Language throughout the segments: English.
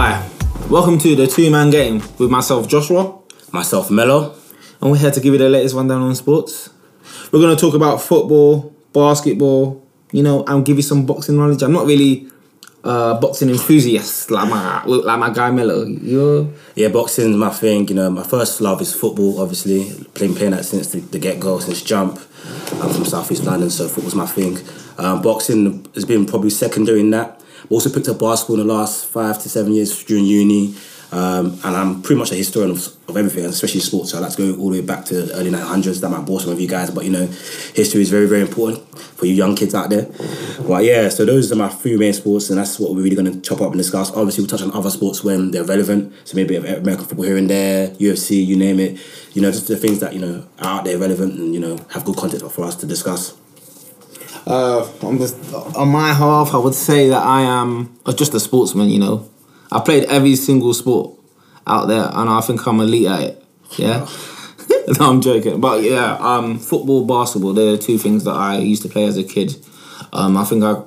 Hi, welcome to the two man game with myself, Joshua, Myself, Mello. and we're here to give you the latest rundown on sports. We're going to talk about football, basketball, you know, and give you some boxing knowledge. I'm not really a boxing enthusiast like my like my guy Mello. You're Yeah, boxing's my thing. You know, my first love is football. Obviously, playing playing that since the, the get go, since jump. I'm from Southeast London, so football's my thing. Um, boxing has been probably secondary in that. I've also picked up basketball in the last five to seven years during uni. Um, and I'm pretty much a historian of, of everything, especially sports. So I like to go all the way back to early 900s. That might bore some of you guys, but you know, history is very, very important for you young kids out there. But yeah, so those are my three main sports, and that's what we're really going to chop up and discuss. Obviously, we'll touch on other sports when they're relevant. So maybe American football here and there, UFC, you name it. You know, just the things that you know are out there relevant and you know have good content for us to discuss. Uh, on, the, on my half, I would say that I am uh, just a sportsman. You know, I played every single sport out there, and I think I'm elite at it. Yeah. no, I'm joking. But yeah, um, football, basketball, they're the two things that I used to play as a kid. Um, I think I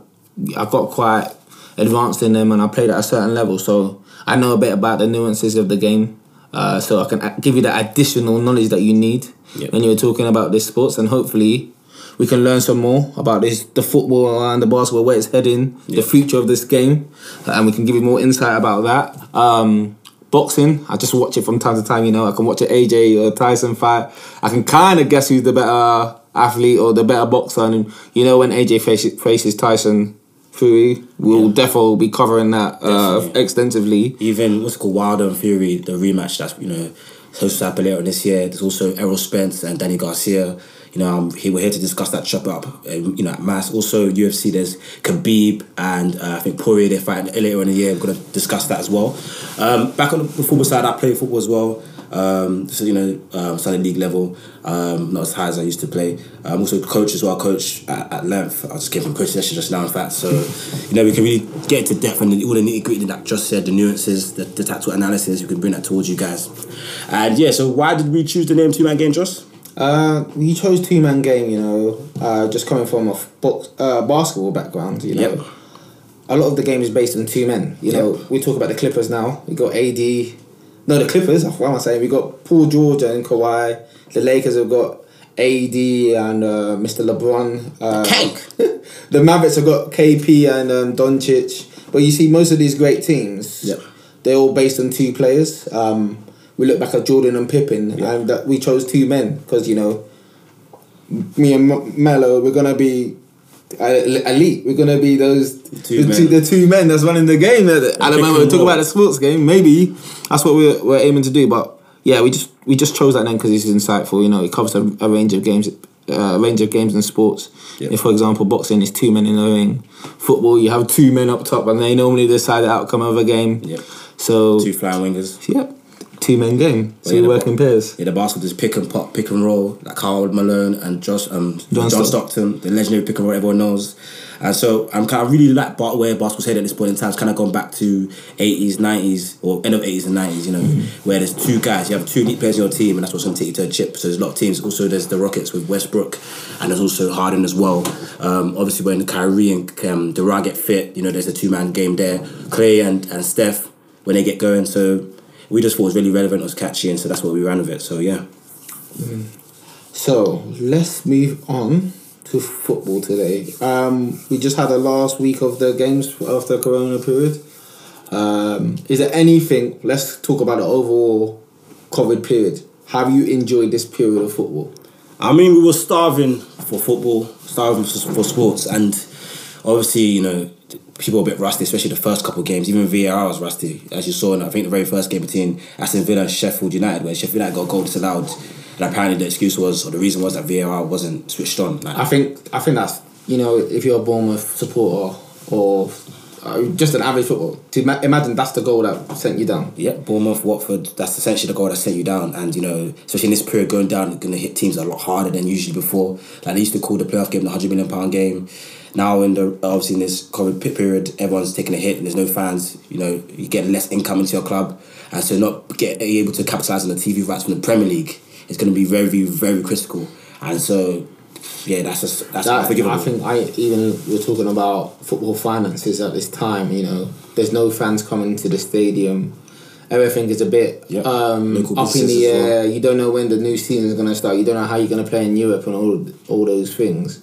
I got quite advanced in them and I played at a certain level. So I know a bit about the nuances of the game. Uh, so I can give you the additional knowledge that you need Yep. when you're talking about this sports and hopefully we can learn some more about this the football and the basketball where it's heading the future of this game and we can give you more insight about that um, boxing i just watch it from time to time you know i can watch an aj or tyson fight i can kind of guess who's the better athlete or the better boxer and you know when aj faces, faces tyson Fury, we'll Yeah. definitely be covering that uh, extensively even what's it called Wilder and Fury, the rematch that's you know supposed to happen later this year. There's also Errol Spence and Danny Garcia. You know, um, he, we're here to discuss that chop up. Um, you know, at mass. Also UFC. There's Khabib and uh, I think Poirier. They're fighting later in the year. We're gonna discuss that as well. Um, back on the football side, I play football as well. Um, so you know, um, started league level, um, not as high as I used to play. I'm also coach as well, coach at, at length. I just came from coaching session just now, in fact. So, you know, we can really get into depth and all the nitty gritty that just said, the nuances, the, the tactical analysis. We can bring that towards you guys. And yeah, so why did we choose the name Two Man Game, Josh? Uh, we chose two man game. You know, uh, just coming from a box, uh, basketball background. You know, Yep. a lot of the game is based on two men. You know, Yep. we talk about the Clippers now. We got AD. No, the Clippers. What am I saying? We got Paul George and Kawhi. The Lakers have got AD and uh, Mr. LeBron. Uh, Tank. the Mavericks have got KP and um, Doncic. But you see, most of these great teams, Yep. they're all based on two players. Um, we look back at Jordan and Pippen, Yeah. and that we chose two men because you know, me and M- Mello, we're gonna be elite. We're gonna be those Two the, men. two, the two men that's running the game. At, the- at the pick moment, we talk about the sports game. Maybe that's what we're, we're aiming to do. But yeah, we just we just chose that name because it's insightful. You know, it covers a, a range of games. Uh, a range of games and sports. Yep. If, for example, boxing is two men in the ring, football you have two men up top, and they normally decide the outcome of a game. Yep. So Two flying wingers. yeah, two men game. yeah, Two the working pairs. Yeah, the basketball is pick and pop, pick and roll, like Karl Malone and Josh, um, John John, Stock- Stockton, the legendary pick and roll everyone knows. And so I'm kind of really like where basketball's headed at this point in time. It's kind of gone back to 80s, 90s, or end of 80s and 90s, you know, where there's two guys. You have two elite players in your team, and that's what's going to take you to a chip. So there's a lot of teams. Also, there's the Rockets with Westbrook, and there's also Harden as well. Um, obviously, when Kyrie and um, Durant get fit, you know, there's a two man game there. Clay and, and Steph, when they get going. So we just thought it was really relevant, it was catchy, and so that's what we ran with it. So yeah. So let's move on to football today. Um, we just had the last week of the games after Corona period. Um, is there anything? Let's talk about the overall COVID period. Have you enjoyed this period of football? I mean, we were starving for football, starving for, for sports, and obviously, you know, people a bit rusty, especially the first couple of games. Even VAR was rusty, as you saw in I think the very first game between Aston Villa and Sheffield United, where Sheffield United got a goal disallowed, and apparently the excuse was or the reason was that VAR wasn't switched on. Like, I think I think that's you know if you're a Bournemouth supporter or uh, just an average football to ima- imagine that's the goal that sent you down. Yeah, Bournemouth, Watford, that's essentially the goal that sent you down. And, you know, especially in this period going down, it's going to hit teams a lot harder than usually before. Like, they used to call the playoff game the £100 million game. Now, in the obviously in this COVID pe- period, everyone's taking a hit and there's no fans. You know, you get less income into your club. And so, not get able to capitalise on the TV rights from the Premier League is going to be very, very critical. And so, yeah, that's just that's That, unforgivable. I think I even we're talking about football finances at this time. You know, there's no fans coming to the stadium. Everything is a bit Yep. um, up in the as well. air. You don't know when the new season is going to start. You don't know how you're going to play in Europe and all all those things.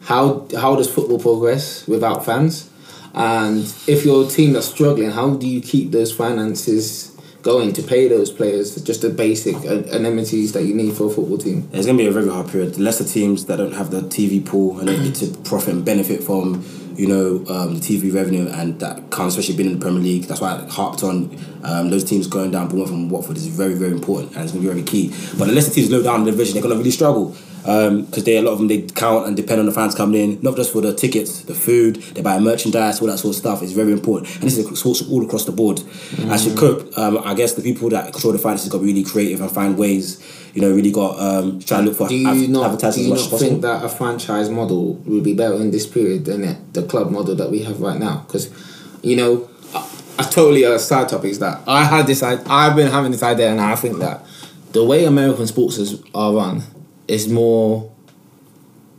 How how does football progress without fans? And if you're a team that's struggling, how do you keep those finances going to pay those players just the basic amenities that you need for a football team? It's going to be a very hard period. The lesser teams that don't have the TV pool and don't get to profit and benefit from, you know, um, the TV revenue and that can't especially being in the Premier League. That's why I harped on um, those teams going down. Bournemouth and Watford is very, very important and it's going to be very key. But the lesser teams low down in the division, they're going to really struggle because they a lot of them they count and depend on the fans coming in, not just for the tickets, the food, they buy merchandise, all that sort of stuff. is very important, and this is sports all across the board. As you cope, um, I guess the people that control the finances got really creative and find ways. You know, really got um, try to look for Do you av- not, advertising do you as not think possible. that a franchise model would be better in this period than it, the club model that we have right now? Because, you know, a, totally a side topic is that I had this, I've been having this idea, and I think that the way American sports is, are run is more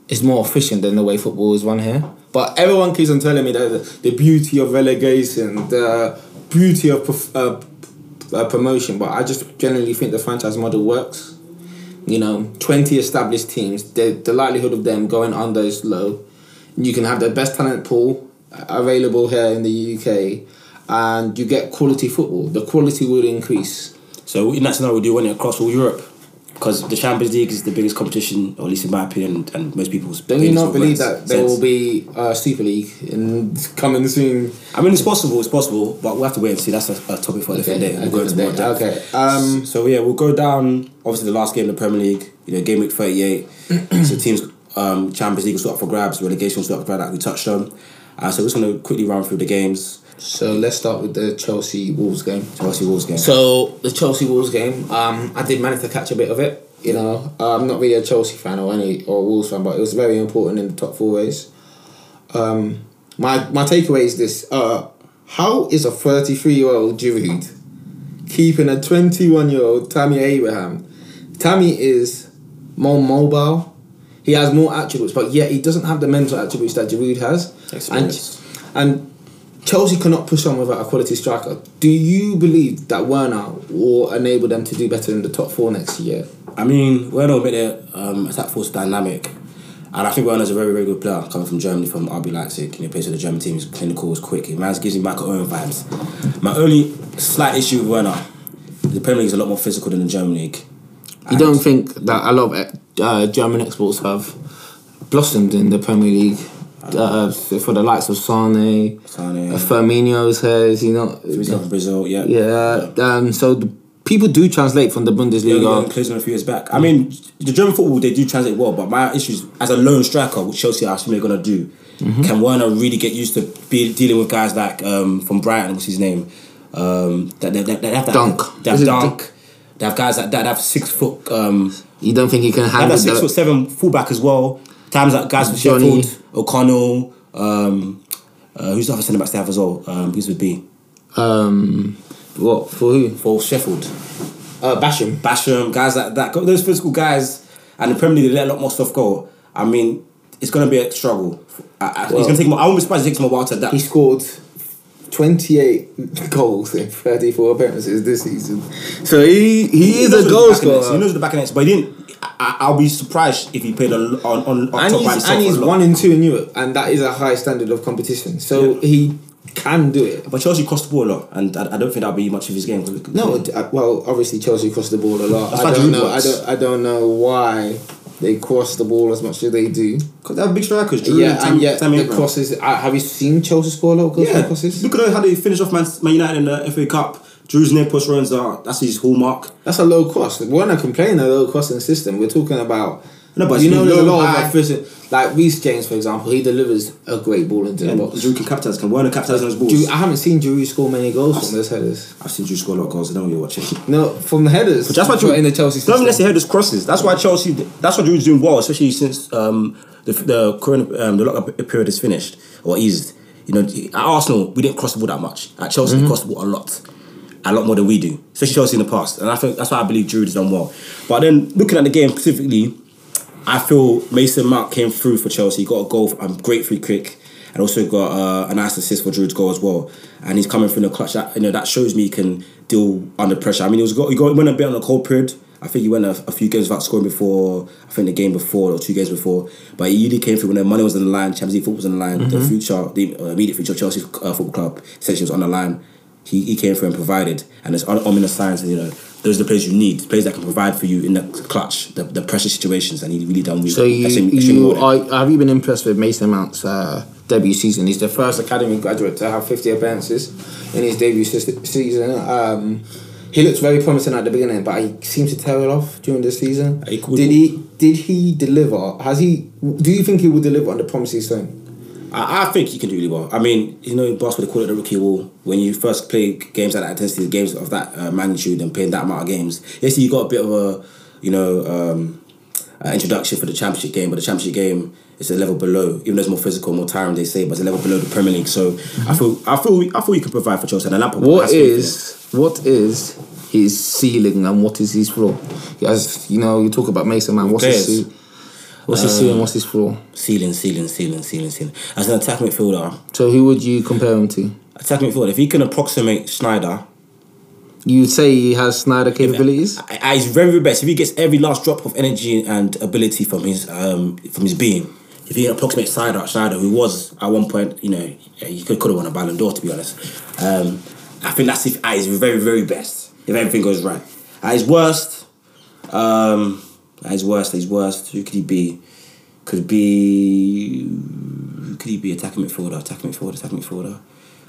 is more efficient than the way football is run here. But everyone keeps on telling me that the, beauty of relegation, the beauty of uh, uh, promotion, but I just generally think the franchise model works. You know, 20 established teams, the, the likelihood of them going under is low. You can have the best talent pool available here in the UK and you get quality football. The quality will increase. So in that scenario, do you want it across all Europe? Because the Champions League is the biggest competition, or at least in my opinion, and most people's. Don't you not believe that there will be a Super League in coming soon? I mean, it's possible. It's possible, but we'll have to wait and see. That's a, a topic for a different day. We'll go into more depth. Okay. Um, So yeah, we'll go down. Obviously, the last game in the Premier League. You know, game week thirty-eight. so teams, um, Champions League will still up for grabs. Relegation will still up for grabs, like we touched on. Uh, so we're just gonna quickly run through the games. So let's start with the Chelsea Wolves game. Chelsea Wolves game. So the Chelsea Wolves game, um, I did manage to catch a bit of it. You know, I'm not really a Chelsea fan or any or Wolves fan, but it was very important in the top four race. Um, my my takeaway is this: uh, How is a 33 year old Giroud keeping a 21 year old Tammy Abraham? Tammy is more mobile. He has more attributes, but yet he doesn't have the mental attributes that Giroud has. Experience. And and Chelsea cannot push on without a quality striker. Do you believe that Werner will enable them to do better in the top four next year? I mean, Werner made their um, attack force dynamic. And I think Werner's a very, very good player coming from Germany, from RB Leipzig. You know, he plays for the German team. He's clinical, he's quick. He man gives me Michael Owen vibes. My only slight issue with Werner, the Premier League is a lot more physical than the German league. You don't think that a lot of uh, German exports have blossomed in the Premier League? Uh, for the likes of Sane, Sane. uh, Firmino's has, you know. He's from Brazil, yeah. Yeah, um, so the people do translate from the Bundesliga. yeah, closing a few years back. I mean, the German football they do translate well, but my issue is as a lone striker, which Chelsea are assuming they're gonna do. Can Werner really get used to be dealing with guys like um, from Brighton? What's his name? Um, that they, they, they have that Dunk. They have Is it Dunk. They have guys like that. They have six foot. Um, You don't think he can handle that six the, foot seven fullback as well. Times like guys Johnny. Sheffield, O'Connell. Um, uh, who's the other centre back they have as well? Um, who's would be um, what for who? for Sheffield? Uh, Basham. Basham, guys like that, those physical guys, and the Premier League they let a lot more stuff go. I mean, it's gonna be a struggle. I, Well- he's gonna take. More, I won't be surprised if it takes him a while to adapt. He scored 28 goals in 34 appearances this season. So he, he is a goal the is. He knows the back end is, but he didn't. I, I'll be surprised if he played on on, on, on And top by he's, himself. and he's one and two in Europe, and that is a high standard of competition. So Yeah. he can do it. But Chelsea crossed the ball a lot, and I, I don't think that'll be much of his game. No, uh, well, obviously Chelsea crossed the ball a lot. I don't know. I don't. I don't know why they cross the ball as much as they do. because they have big strikers. Giroud yeah, Tam- and yet Tammy the Abraham. crosses. Uh, have you seen Chelsea score a lot of Yeah, crosses? look at how they finished off Man, Man United in the FA Cup. Giroud's post runs are that's his hallmark. That's a low cross. We're not complaining a low crossing system. We're talking about. No, but you know, there's a low, lot high. of efficient. Like Reece James, for example, he delivers a great ball into the And box. Giroud can capitalize. Can Werner capitalize on his balls? Giroud, I haven't seen Giroud score many goals from those headers. I've seen Giroud score a lot of goals. I don't know you're watching. No, from the headers. But that's why Giroud in the Chelsea system. necessarily headers crosses. That's why Chelsea. That's what Giroud's doing well, especially since um, the the current um, the lockup period is finished or eased. You know, at Arsenal we didn't cross the ball that much. At Chelsea Mm-hmm. we cross the ball a lot, a lot more than we do, especially Chelsea in the past. And I think that's why I believe Giroud has done well. But then looking at the game specifically, I feel Mason Mount came through for Chelsea. He got a goal, a great free kick, and also got uh, a nice assist for Giroud's goal as well. And he's coming from the clutch. That, you know that shows me he can deal under pressure. I mean, he was got he got he went a bit on a cold period. I think he went a, a, few games without scoring before. I think the game before or two games before. But he really came through when the money was on the line. Champions League football was on the line. Mm-hmm. The future, the uh, immediate future of Chelsea uh, Football Club essentially was on the line. He, he came through and provided, and it's ominous signs. and You know, those are the players you need, players that can provide for you in the clutch, the, the pressure situations, and he really done. Really, so you, you are, have you been impressed with Mason Mount's uh, debut season? He's the first academy graduate to have fifty appearances in his debut season. Um, he looked very promising at the beginning, but he seemed to tail off during the season. He did he did he deliver? Has he? Do you think he will deliver on the promises thing? I, I think he can do really well. I mean, you know, in basketball they call it the rookie wall. When you first play games at that intensity, games of that uh, magnitude, and playing that amount of games, yes, you got a bit of a, you know, um, uh, introduction for the championship game, but the championship game is a level below. Even though it's more physical, more tiring, they say, but it's a level below the Premier League. So mm-hmm. I feel, I feel, I feel you can provide for Chelsea. And Lampard what is, what is his ceiling and what is his floor? As you know, you talk about Mason Man. What's his ceiling? What's his ceiling? What's his floor? Ceiling, ceiling, ceiling, ceiling, ceiling. As an attack midfielder. So who would you compare him to? Attack midfielder. If he can approximate Sneijder. You'd say he has Sneijder capabilities. At his very, very best. If he gets every last drop of energy and ability from his um, from his being, if he can approximate Sneijder, Sneijder, who was at one point, you know, he could could have won a Ballon d'Or to be honest. Um, I think that's if at his very, very best. If everything goes right. At his worst, um, at his worst, at his worst, who could he be? Could be who could he be? Attacking midfielder, attacking midfielder, attacking midfielder.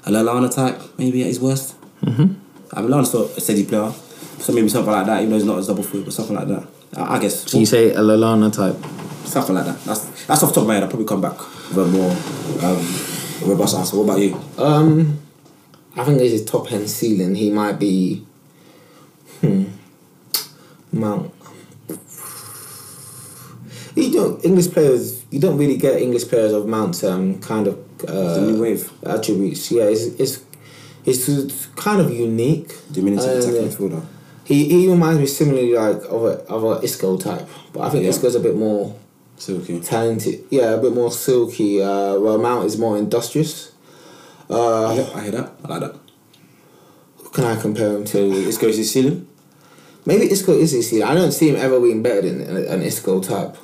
A Lallana type, maybe at his worst. Mm-hmm. I mean, Lallana's not a steady player. So maybe something like that, even though he's not a double foot, but something like that. I, I guess. So you say a Lallana type? Something like that. That's that's off the top of my head. I'll probably come back with a more um, robust answer. What about you? Um, I think there's his top end ceiling. He might be. Hmm. Mount you don't English players. You don't really get English players of Mount's um, kind of uh, attributes. Yeah, it's, it's it's kind of unique. Diminutive attacking midfielder. He he reminds me similarly like of a of a Isco type, but I think yeah. Isco's a bit more silky, talented. Yeah, a bit more silky. Uh, well, Mount is more industrious. Uh, I, hear, I hear that. I like that. Can I compare him to Isco? Is his ceiling? Maybe Isco is his ceiling. I don't see him ever being better than an Isco type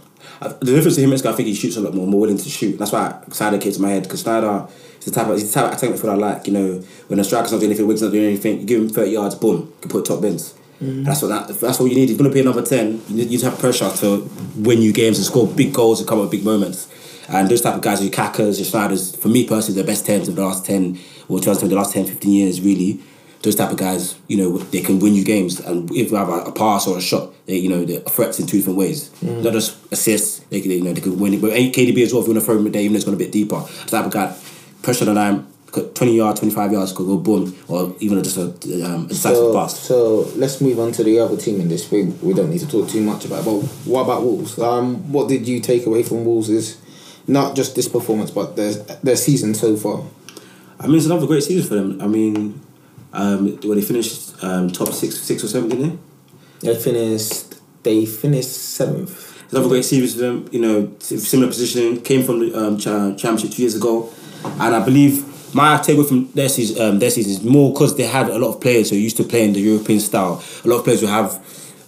the difference to him is I think he shoots a lot more, more willing to shoot. That's why Sneijder came to my head because Sneijder is the type of he's the type of attack I like. You know, when a striker's not doing anything, Wiggs not doing anything, you give him thirty yards, boom, you can put top bins. Mm. That's what that, that's what you need. He's gonna be another ten. You need, you have pressure to win you games and score big goals and come up with big moments. And those type of guys, your Kakas, your Sneijders, for me personally, the best tens of the last ten or well, the last 10, 15 years really those type of guys, you know, they can win you games. And if you have a, a pass or a shot, they, you know, they're threats in two different ways. Mm. Not just assists, they can, you know, they could win it. But KDB as well, if you want to throw him a day, even though it's going a bit deeper, the type of guy, pressure the line, 20 yards, 25 yards could go boom, or even just a, um, decisive so, pass. So let's move on to the other team in this. We, we don't need to talk too much about it, but what about Wolves? Um, what did you take away from Wolves is not just this performance, but their, their season so far? I mean, it's another great season for them. I mean, um, well, they finished um, top six, six or seven, didn't they? They finished. They finished seventh. Another great series for them. You know, similar positioning. Came from the um, championship two years ago, and I believe my takeaway from their season, um, their season is more because they had a lot of players who used to play in the European style. A lot of players who have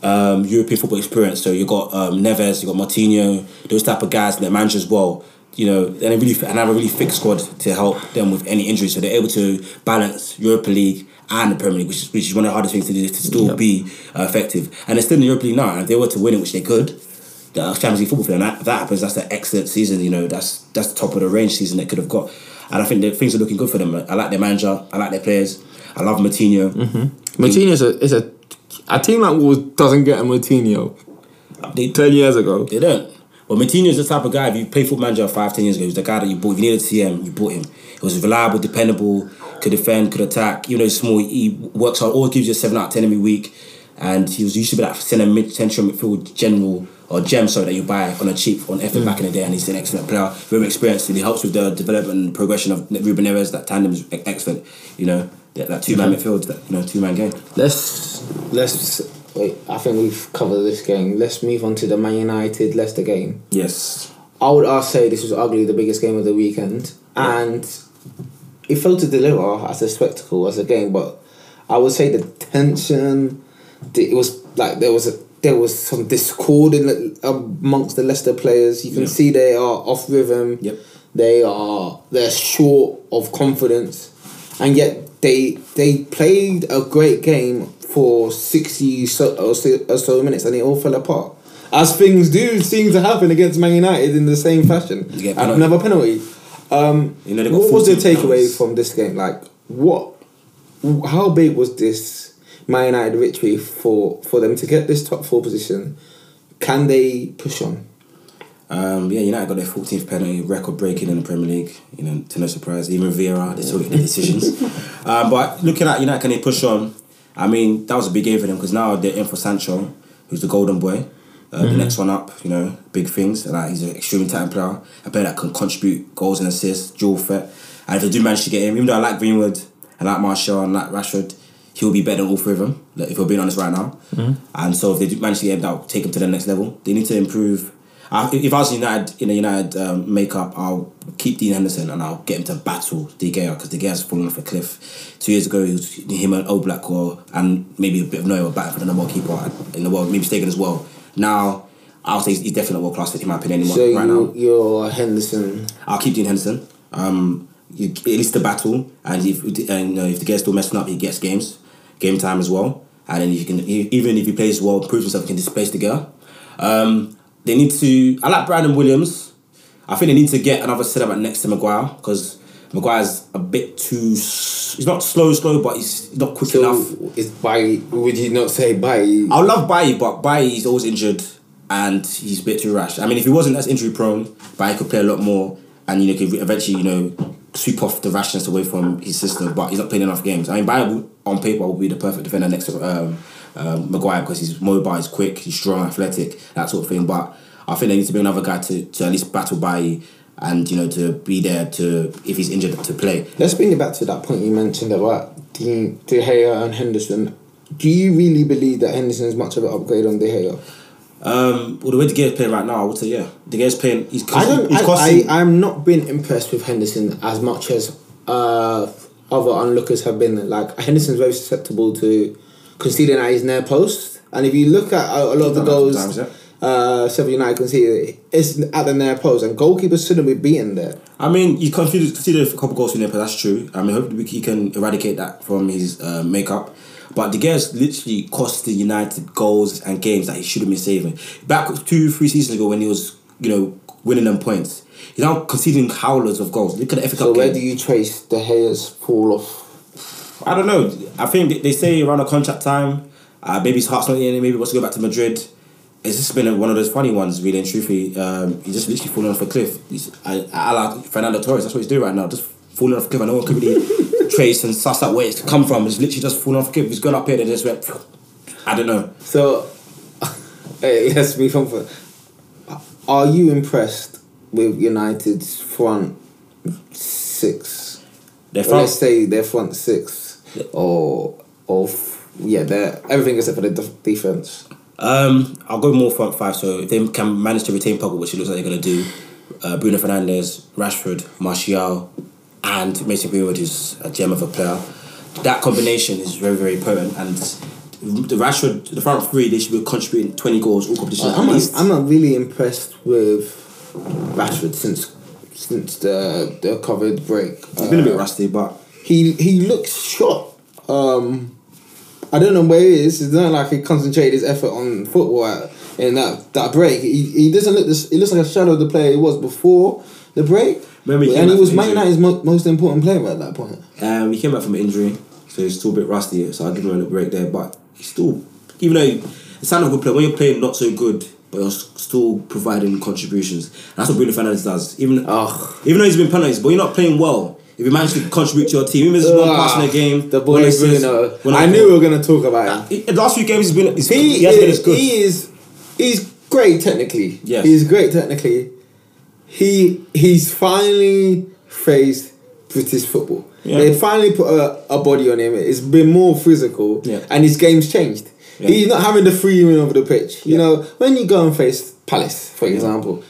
um, European football experience. So you got um, Neves, you got Moutinho, those type of guys, and their manager as well. You know, and they really and have a really thick squad to help them with any injuries. So they're able to balance Europa League and the Premier League, which is, which is one of the hardest things to do to still yep. be uh, effective. And they're still in the European League now. And if they were to win it, which they could, the Champions League football them, that, that happens, that's an excellent season. You know, that's that's the top of the range season they could have got. And I think that things are looking good for them. I like their manager. I like their players. I love Moutinho. Mm-hmm. Is a, is a a team like Wolves doesn't get a Moutinho. They, ten years ago, they don't. Well, Moutinho is the type of guy. If you play football manager five, ten years ago, he's the guy that you bought. If you needed a CM, you bought him. He was reliable, dependable could defend, could attack. Even though he's small, he works hard, always gives you a 7 out of 10 every week. And he was used to be that centre mid central midfield general or gem sorry that you buy on a cheap on effort mm. back in the day and he's an excellent player, very experienced and he helps with the development and progression of Ruben Neves, that tandem is excellent. You know, that, that two man mm-hmm. midfield, that you know, two man game. Let's let's wait, I think we've covered this game. Let's move on to the Man United Leicester game. Yes. I would say this was ugly the biggest game of the weekend, and it failed to deliver as a spectacle as a game. But I would say the tension, the, it was like there was a there was some discord in the, amongst the Leicester players. You can Yeah. see they are off rhythm. Yep. They are they're short of confidence, and yet they they played a great game for sixty so, or so, or so minutes, and it all fell apart. As things do seem to happen against Man United in the same fashion. You get And penalty. Another penalty. Um, You know, what was the takeaway from this game? Like, what? How big was this Man United victory for for them to get this top four position? Can they push on? Um, yeah, United got their 14th penalty, record breaking in the Premier League. You know, to no surprise, even Vieira, they still get the decisions. um, but looking at United, can they push on? I mean, that was a big game for them because now they're in for Sancho, who's the golden boy. Uh, The next one up, you know, big things. And like, he's an extremely talented player, a player that can contribute goals and assists, dual threat. And if they do manage to get him, even though I like Greenwood, I like Martial, and I like Rashford, he'll be better than all three of them. Like, if we're being honest right now. And so if they do manage to get him, that'll take him to the next level. They need to improve. Uh, if I was United in a United um, makeup, I'll keep Dean Henderson and I'll get him to battle De Gea because De Gea's fallen off a cliff. Two years ago, he was him and black or and maybe a bit of Neuer were battle for the number one keeper in the world, maybe mistaken as well. Now, I'll say he's definitely world class in my opinion anymore, So right you, now. you're Henderson. I'll keep Dean Henderson. Um, you, at least the battle, and if and you know, if the guy's still messing up, he gets games, game time as well. And then you can even if he plays well, prove himself, he can displace together. Um, they need to. I like Brandon Williams. I think they need to get another centre back next to Maguire because Maguire's a bit too. He's not slow, slow, but he's not quick So enough. is by would you not say by? I love Bailly, but Bailly is always injured and he's a bit too rash. I mean, if he wasn't as injury prone, Bailly could play a lot more and you know could eventually you know sweep off the rashness away from his system. But he's not playing enough games. I mean, will- on paper will be the perfect defender next to um, um, Maguire because he's mobile, he's quick, he's strong, athletic, that sort of thing. But I think there needs to be another guy to, to at least battle Bailly and you know to be there to if he's injured to play. Let's bring it back to that point you mentioned about De, De Gea and Henderson. Do you really believe that Henderson is much of an upgrade on De Gea? Um, well, the way De Gea's playing right now, I would say yeah. De Gea's playing. He's, I don't. he's I, costing. I, I'm not been impressed with Henderson as much as uh, other onlookers have been. Like Henderson's very susceptible to conceding at his near post, and if you look at a, a lot of the goals, sometimes, yeah. Uh, Sheffield United conceded, it's at the near post, and goalkeepers shouldn't be beaten there. I mean, you consider consider a couple goals in there, but that's true. I mean, hopefully he can eradicate that from his uh, makeup. But De Gea's literally costed United goals and games that he should have been saving. Back two, three seasons ago when he was, you know, winning them points, he's now conceding howlers of goals. Look at the FA Cup So where game. do you trace De Gea's fall off? I don't know. I think they- they say around the contract time, uh, maybe his heart's not in it. Maybe he wants to go back to Madrid. It's just been a, one of those funny ones, really and truthfully. Um, he's just literally falling off a cliff. He's, I, I like Fernando Torres. That's what he's doing right now. Just falling off a cliff. and no one could really trace and suss out where it's come from. It's literally just falling off a cliff. He's gone up here and just went. I don't know. So, hey, let's move on. For, are you impressed with United's front six? Their front- let's say their front six, or or yeah, they're everything except for the def- defense. Um, I'll go more front five. So if they can manage to retain Pogba, which it looks like they're going to do, uh, Bruno Fernandes, Rashford, Martial, and Mason Greenwood, is a gem of a player. That combination is very very potent, and the Rashford, the front three, they should be contributing twenty goals all competitions I'm not. I'm not really impressed with Rashford since since the the COVID break. He's been a bit Uh, rusty, but he he looks shot. Um, I don't know where he is. It's not like he concentrated his effort on football in that that break. He, he doesn't look this. He looks like a shadow of the player he was before the break. Remember he and he was Man. United's mo- most important player at that point. um, he came back from an injury, so he's still a bit rusty. So I'll give him a little break there. But he's still, even though he, it's of a good player, when you're playing not so good, but you're still providing contributions. And that's what Bruno Fernandes does. Even Ugh. even though he's been penalised, but you're not playing well. If you manage to contribute to your team, even if it's one ah, pass in a game, The boy assist, Bruno. Uh, one I knew we were gonna talk about him. The last few games, he's been he's, He, he, has been as is, good. he is he's great technically. Yes. He's great technically. He he's finally faced British football. Yeah. They finally put a, a body on him. It's been more physical Yeah. and his game's changed. Yeah. He's not having the freedom over the pitch. You know, when you go and face Palace, for example,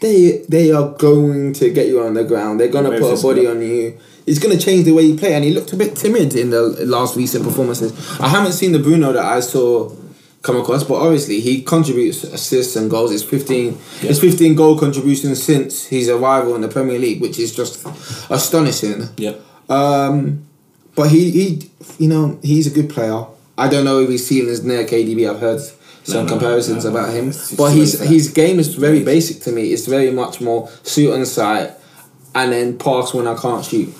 they they are going to get you on the ground. They're gonna put a body on you. It's gonna change the way you play, and he looked a bit timid in the last recent performances. I haven't seen the Bruno that I saw come across, but obviously he contributes assists and goals. It's fifteen. Yeah. It's fifteen goal contributions since his arrival in the Premier League, which is just astonishing. Yeah. Um, but he, he, you know, he's a good player. I don't know if his ceiling is near KDB. I've heard some no, comparisons no, no. about him, but his too early for his game is very basic to me. It's very much more shoot on sight, and then pass when I can't shoot.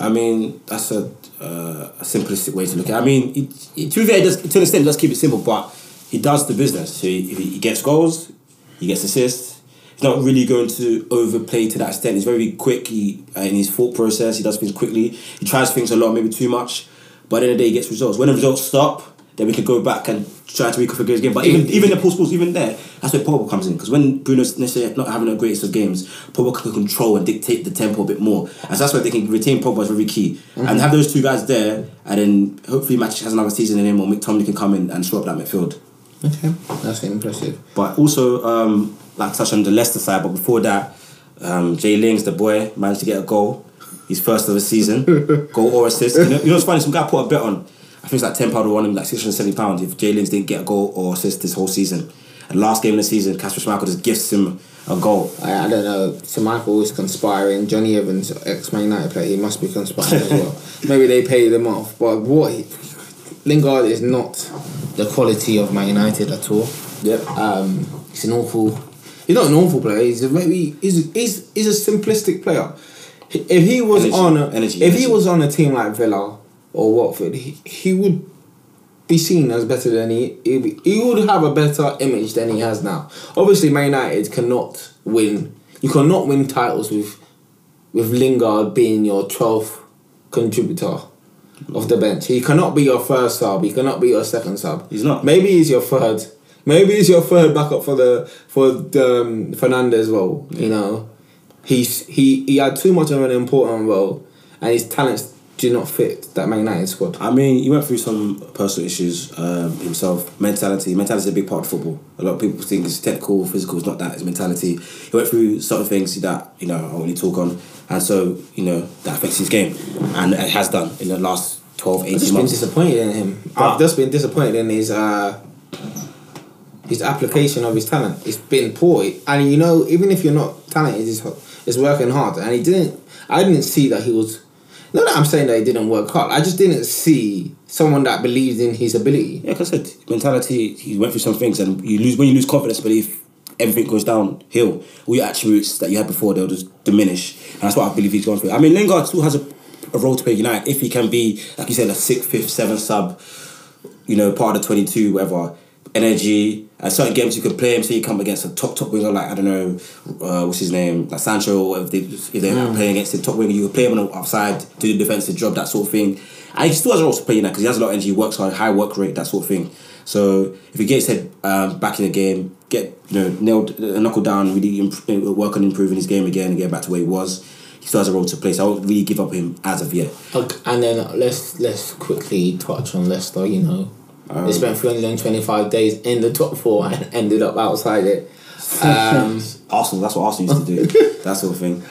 I mean, that's a, uh, a simplistic way to look at it. I mean, it, it, to be fair, it does, to an extent, it does keep it simple, but he does the business. So he, he gets goals, he gets assists. He's not really going to overplay to that extent. He's very quick he, uh, in his thought process. He does things quickly. He tries things a lot, maybe too much. But at the end of the day, he gets results. When the results stop, then we can go back and try to reconfigure his game. But even even the post balls, even there, that's where Pogba comes in. Because when Bruno's necessarily not having the greatest of games, Pogba can control and dictate the tempo a bit more. And so that's why they can retain Pogba is very key. And have those two guys there, and then hopefully Matic has another season in him, or McTominay can come in and show up that midfield. Okay, that's impressive. But also, um, like touch on the Leicester side, but before that, um, Jay Lings, the boy, managed to get a goal. His first of the season, goal or assist. You know, you know what's funny? Some guy put a bet on. I think it's like ten pound one him like six hundred seventy pounds if Jay Lings didn't get a goal or assist this whole season. And last game of the season, Casper Schmeichel just gifts him a goal. I, I don't know. Schmeichel is conspiring. Jonny Evans, ex Man United player, he must be conspiring as well. Maybe they paid them off, but what he, Lingard is not the quality of Man United at all. Yep. Um, he's an awful. He's not an awful player. He's a very. He's he's, he's a simplistic player. If he was Energy, on, a, energy, if he was on a team like Villa or Watford, he, he would be seen as better than he, he would- he would have a better image than he has now. Obviously, Man United cannot win. You cannot win titles with with Lingard being your twelfth contributor of the bench. He cannot be your first sub. He cannot be your second sub. He's not. Maybe he's your third. Maybe he's your third backup for the for the um, Fernandes role. You know, he's he he had too much of an important role, and his talents do not fit that Man United squad. I mean, he went through some personal issues um, himself. Mentality, mentality is a big part of football. A lot of people think it's technical, physical. It's not that. It's mentality. He went through certain things that you know I really talk on, and so you know that affects his game, and it has done in the last 12, I've 18 just been months. disappointed in him. Ah. I've just been disappointed in his uh, his application of his talent. It's been poor, and you know, even if you're not talented, he's working hard. And he didn't. I didn't see that he was. Not that I'm saying that he didn't work hard. I just didn't see someone that believed in his ability. Yeah, like I said, mentality. He went through some things, and you lose when you lose confidence, belief. Everything goes downhill. All your attributes that you had before, they'll just diminish. And that's what I believe he's going through. I mean, Lingard still has a, a role to play United if he can be, like you said, a sixth, fifth, seventh sub, you know, part of the 22, whatever. Energy. At certain games, you could play him, so you come against a top, top winger, like, I don't know, uh, what's his name, like Sancho, or if, they, if they're playing against the top winger, you could play him on the outside, do the defensive job, that sort of thing. And he still has a role to play in that because he has a lot of energy, works hard, high work rate, that sort of thing. So if he gets his head um, back in the game, get you know nailed, uh, knuckle down, really imp- uh, work on improving his game again and get back to where he was. He still has a role to play. So I won't really give up him as of yet. Okay, and then let's let's quickly touch on Leicester. You know, Um, they spent 325 days in the top four and ended up outside it. Um, Arsenal, that's what Arsenal used to do. that sort of thing.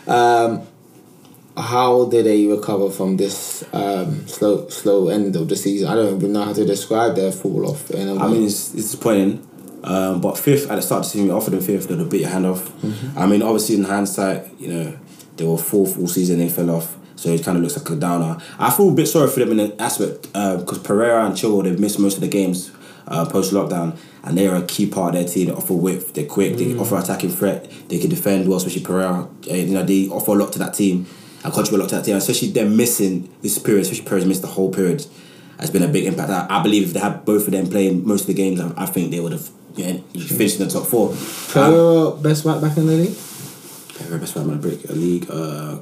how did they recover from this um, slow slow end of the season? I don't even know how to describe their fall off. In a. I mean, it's, it's disappointing. Um, but fifth at the start of the season, we offered them fifth, they'd bit your hand off. I mean, obviously, in hindsight, you know, they were fourth all season, they fell off. So it kind of looks like a downer. I feel a bit sorry for them in an aspect because Pereira and Chilwell, they've missed most of the games uh, post lockdown. And they're a key part of their team. They offer width, they're quick, they offer attacking threat, they can defend well, especially Pereira. Uh, you know, they offer a lot to that team and contribute a lot to that team. Especially they're missing this period, especially Perez missed the whole period. Has been a big impact. I, I believe if they had both of them playing most of the games, I, I think they would have yeah, finished in the top four. Um, best right back in the league. Best right man break a league. Uh,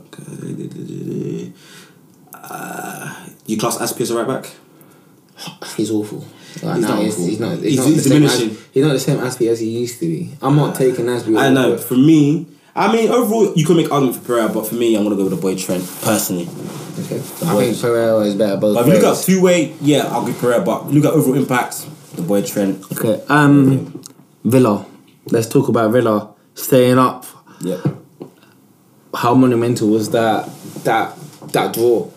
uh, you class Azpi as a right back? He's awful. Right He's now, not he's, awful. he's not. He's, He's- not he's the diminishing. As, he's not the same Azpi as he used to be. I'm not taking Azpi. I know. For me, I mean, overall, you can make argument for Pereira, but for me, I'm gonna go with the boy Trent personally. Okay. I think Pereira is better both But if you look at two way, yeah, I'll give Pereira. But look at overall impact, the boy Trent. Okay. Um, Villa. Let's talk about Villa staying up. Yeah. How monumental was that that that draw?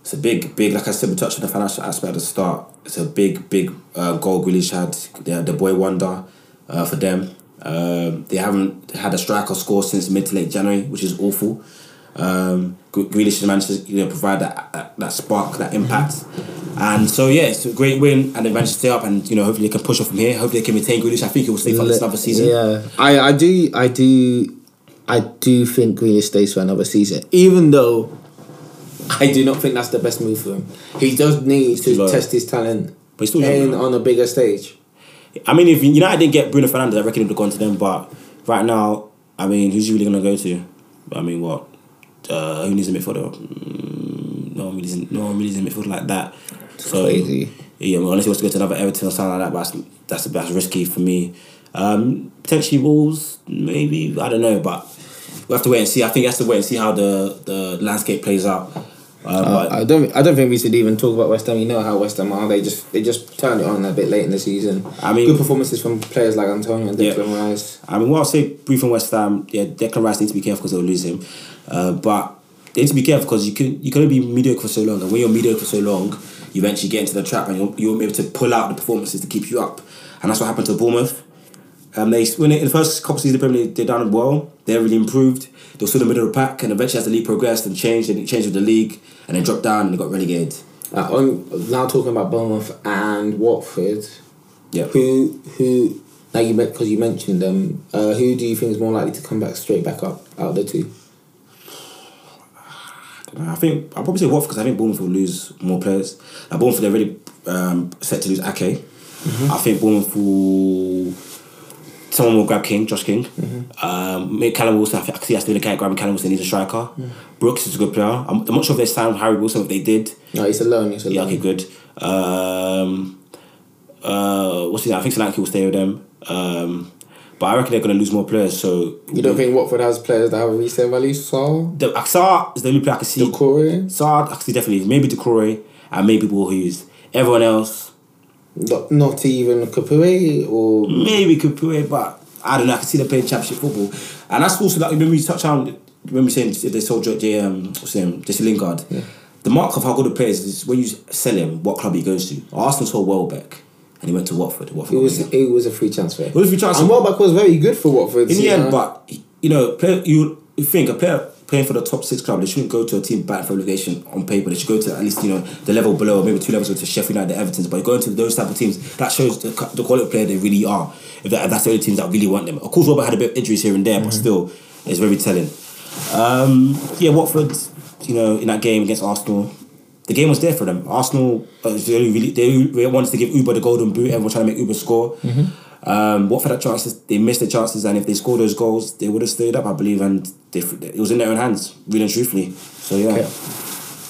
It's a big, big. Like I said, we touched on the financial aspect at the start. It's a big, big uh, goal Grealish had. The, the boy wonder uh, for them. Um, they haven't had a striker score since mid to late January, which is awful. Um, Gre- Grealish has managed to you know provide that, that that spark, that impact, and so yeah, it's a great win, and they managed to stay up, and you know hopefully they can push off from here. Hopefully they can retain Grealish. I think he will stay for this another season. Yeah, I, I do I do I do think Grealish stays for another season, even though I do not think that's the best move for him. He does need to Low. test his talent But he's still in on a bigger stage. I mean, if United didn't get Bruno Fernandes, I reckon he'd have gone to them. But right now, I mean, who's he really gonna go to? I mean, what? Uh, who needs a midfielder? Mm, no one really, needs- no one really needs a midfielder like that. So crazy. yeah, well, unless he wants to go to another Everton or something like that, but that's that's, that's risky for me. Um, potentially Wolves, maybe I don't know, but we have to wait and see. I think we have to wait and see how the the landscape plays out. Uh, I don't I don't think we should even talk about West Ham. You know how West Ham are. They just they just turned it on a bit late in the season. I mean- good performances from players like Antonio and Yeah. Declan Rice. I mean, what I'll say brief on West Ham, yeah, Declan Rice needs to be careful because they'll lose him. Uh, but they need to be careful because you can you can only be mediocre for so long, and when you're mediocre for so long, you eventually get into the trap, and you'll, you won't be able to pull out the performances to keep you up. And that's what happened to Bournemouth. Um, they when they, in the first couple of seasons of the Premier League, they done well. They really improved. They were still in the middle of the pack, and eventually, as the league progressed and changed, and it changed with the league, and they dropped down and they got relegated. Uh, on, now talking about Bournemouth and Watford, Yeah. who who now you because you mentioned them. Uh, who do you think is more likely to come back straight back up out of the two? I think I'll probably say Watford because I think Bournemouth will lose more players. Like Bournemouth, they're really um, set to lose Ake. I think Bournemouth will. Someone will grab King, Josh King. Um, maybe Callum Wilson. I, think, I can see doing a cat grabbing Callum Wilson. He's a striker. Brooks is a good player. I'm, I'm not sure if they signed Harry Wilson. If they did, No, he's alone. He's yeah, alone. okay, good. Um, uh, what's his name? I think Solanke will stay with them. Um, but I reckon they're going to lose more players. So You don't think Watford has players that have a resale value? Saul, the Aksar is the only player I can see. Doucouré, Saad, actually, definitely. Maybe Doucouré and maybe Will Hughes. Everyone else, not, not even Capoue or maybe Kupue, but I don't know. I can see them playing championship football. And that's also like, when we touched on, when we saying they sold J, um, what's his name, Jesse Lingard. The mark of how good a player is, is when you sell him, what club he goes to. Arsenal sold Welbeck and he went to Watford. Watford it was it was a free transfer. It was a free transfer. And Welbeck was very good for Watford. In the end, know. but you know, player, you you think a player playing for the top six club, they shouldn't go to a team battling for relegation on paper. They should go to at least you know the level below, maybe two levels to Sheffield United, Everton's. But going to those type of teams, that shows the, the quality of player they really are. If, that, if that's the only teams that really want them. Of course, Robert had a bit of injuries here and there, but still, it's very telling. Um, yeah, Watford, you know, in that game against Arsenal. The game was there for them. Arsenal, uh, they really, they really wanted to give Auba the golden boot. Everyone trying to make Auba score. Um, Watford had chances. They missed the chances, and if they scored those goals, they would have stayed up, I believe. And they, it was in their own hands, really and truthfully. So yeah, Okay.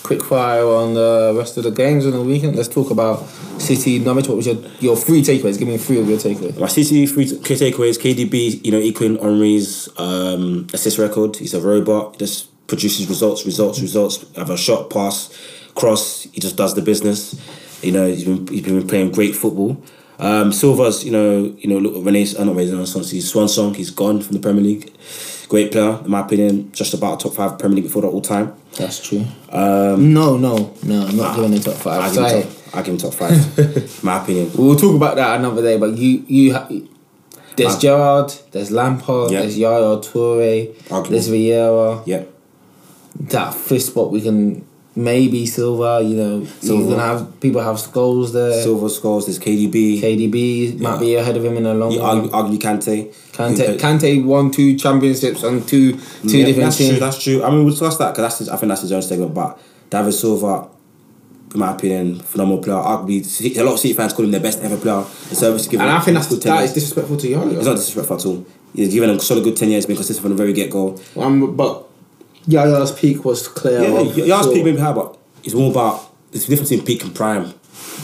Quick fire on the rest of the games on the weekend. Let's talk about City Norwich. What was your your three takeaways? Give me three of your takeaways. my City three t- takeaways: KDB, you know, equaling Henry's um, assist record. He's a robot. He just produces results, results, results. Have a shot, pass, cross. He just does the business. You know, he's been he's been playing great football. Um, Silva's, you know, you know, look, Rene's, uh, not Rene's, he's Swan Song. He's gone from the Premier League. Great player, in my opinion. Just about top five Premier League before that all time. That's true. no, no, no. I'm not giving the top I five. give him top, I give him top five. my opinion. We'll talk about that another day. But you, you, ha- there's Ah. Gerard, there's Lampard, Yeah. there's Yaya Toure, Arguable. there's Vieira. Yeah. That fifth spot we can maybe Silva. You know, you're gonna have people have skulls there. Silver scores. There's KDB. KDB might be ahead of him in a long You argue, argue Kante. Kante, Kante won two championships on two two Yeah, different that's teams. true. That's true. I mean, we'll discuss that because that's his, I think that's his own statement. But David Silva, in my opinion, phenomenal player. Arguably, a lot of City fans call him their best ever player. The service given. and I think that's good 10 that years. is disrespectful to Yaya. It's not disrespectful at all. He's given a solid good ten years, been consistent from the very get go. Um, but Yaya's peak was clear. Yeah, of- yeah, so- peak maybe high, but it's more about there's a difference between peak and prime.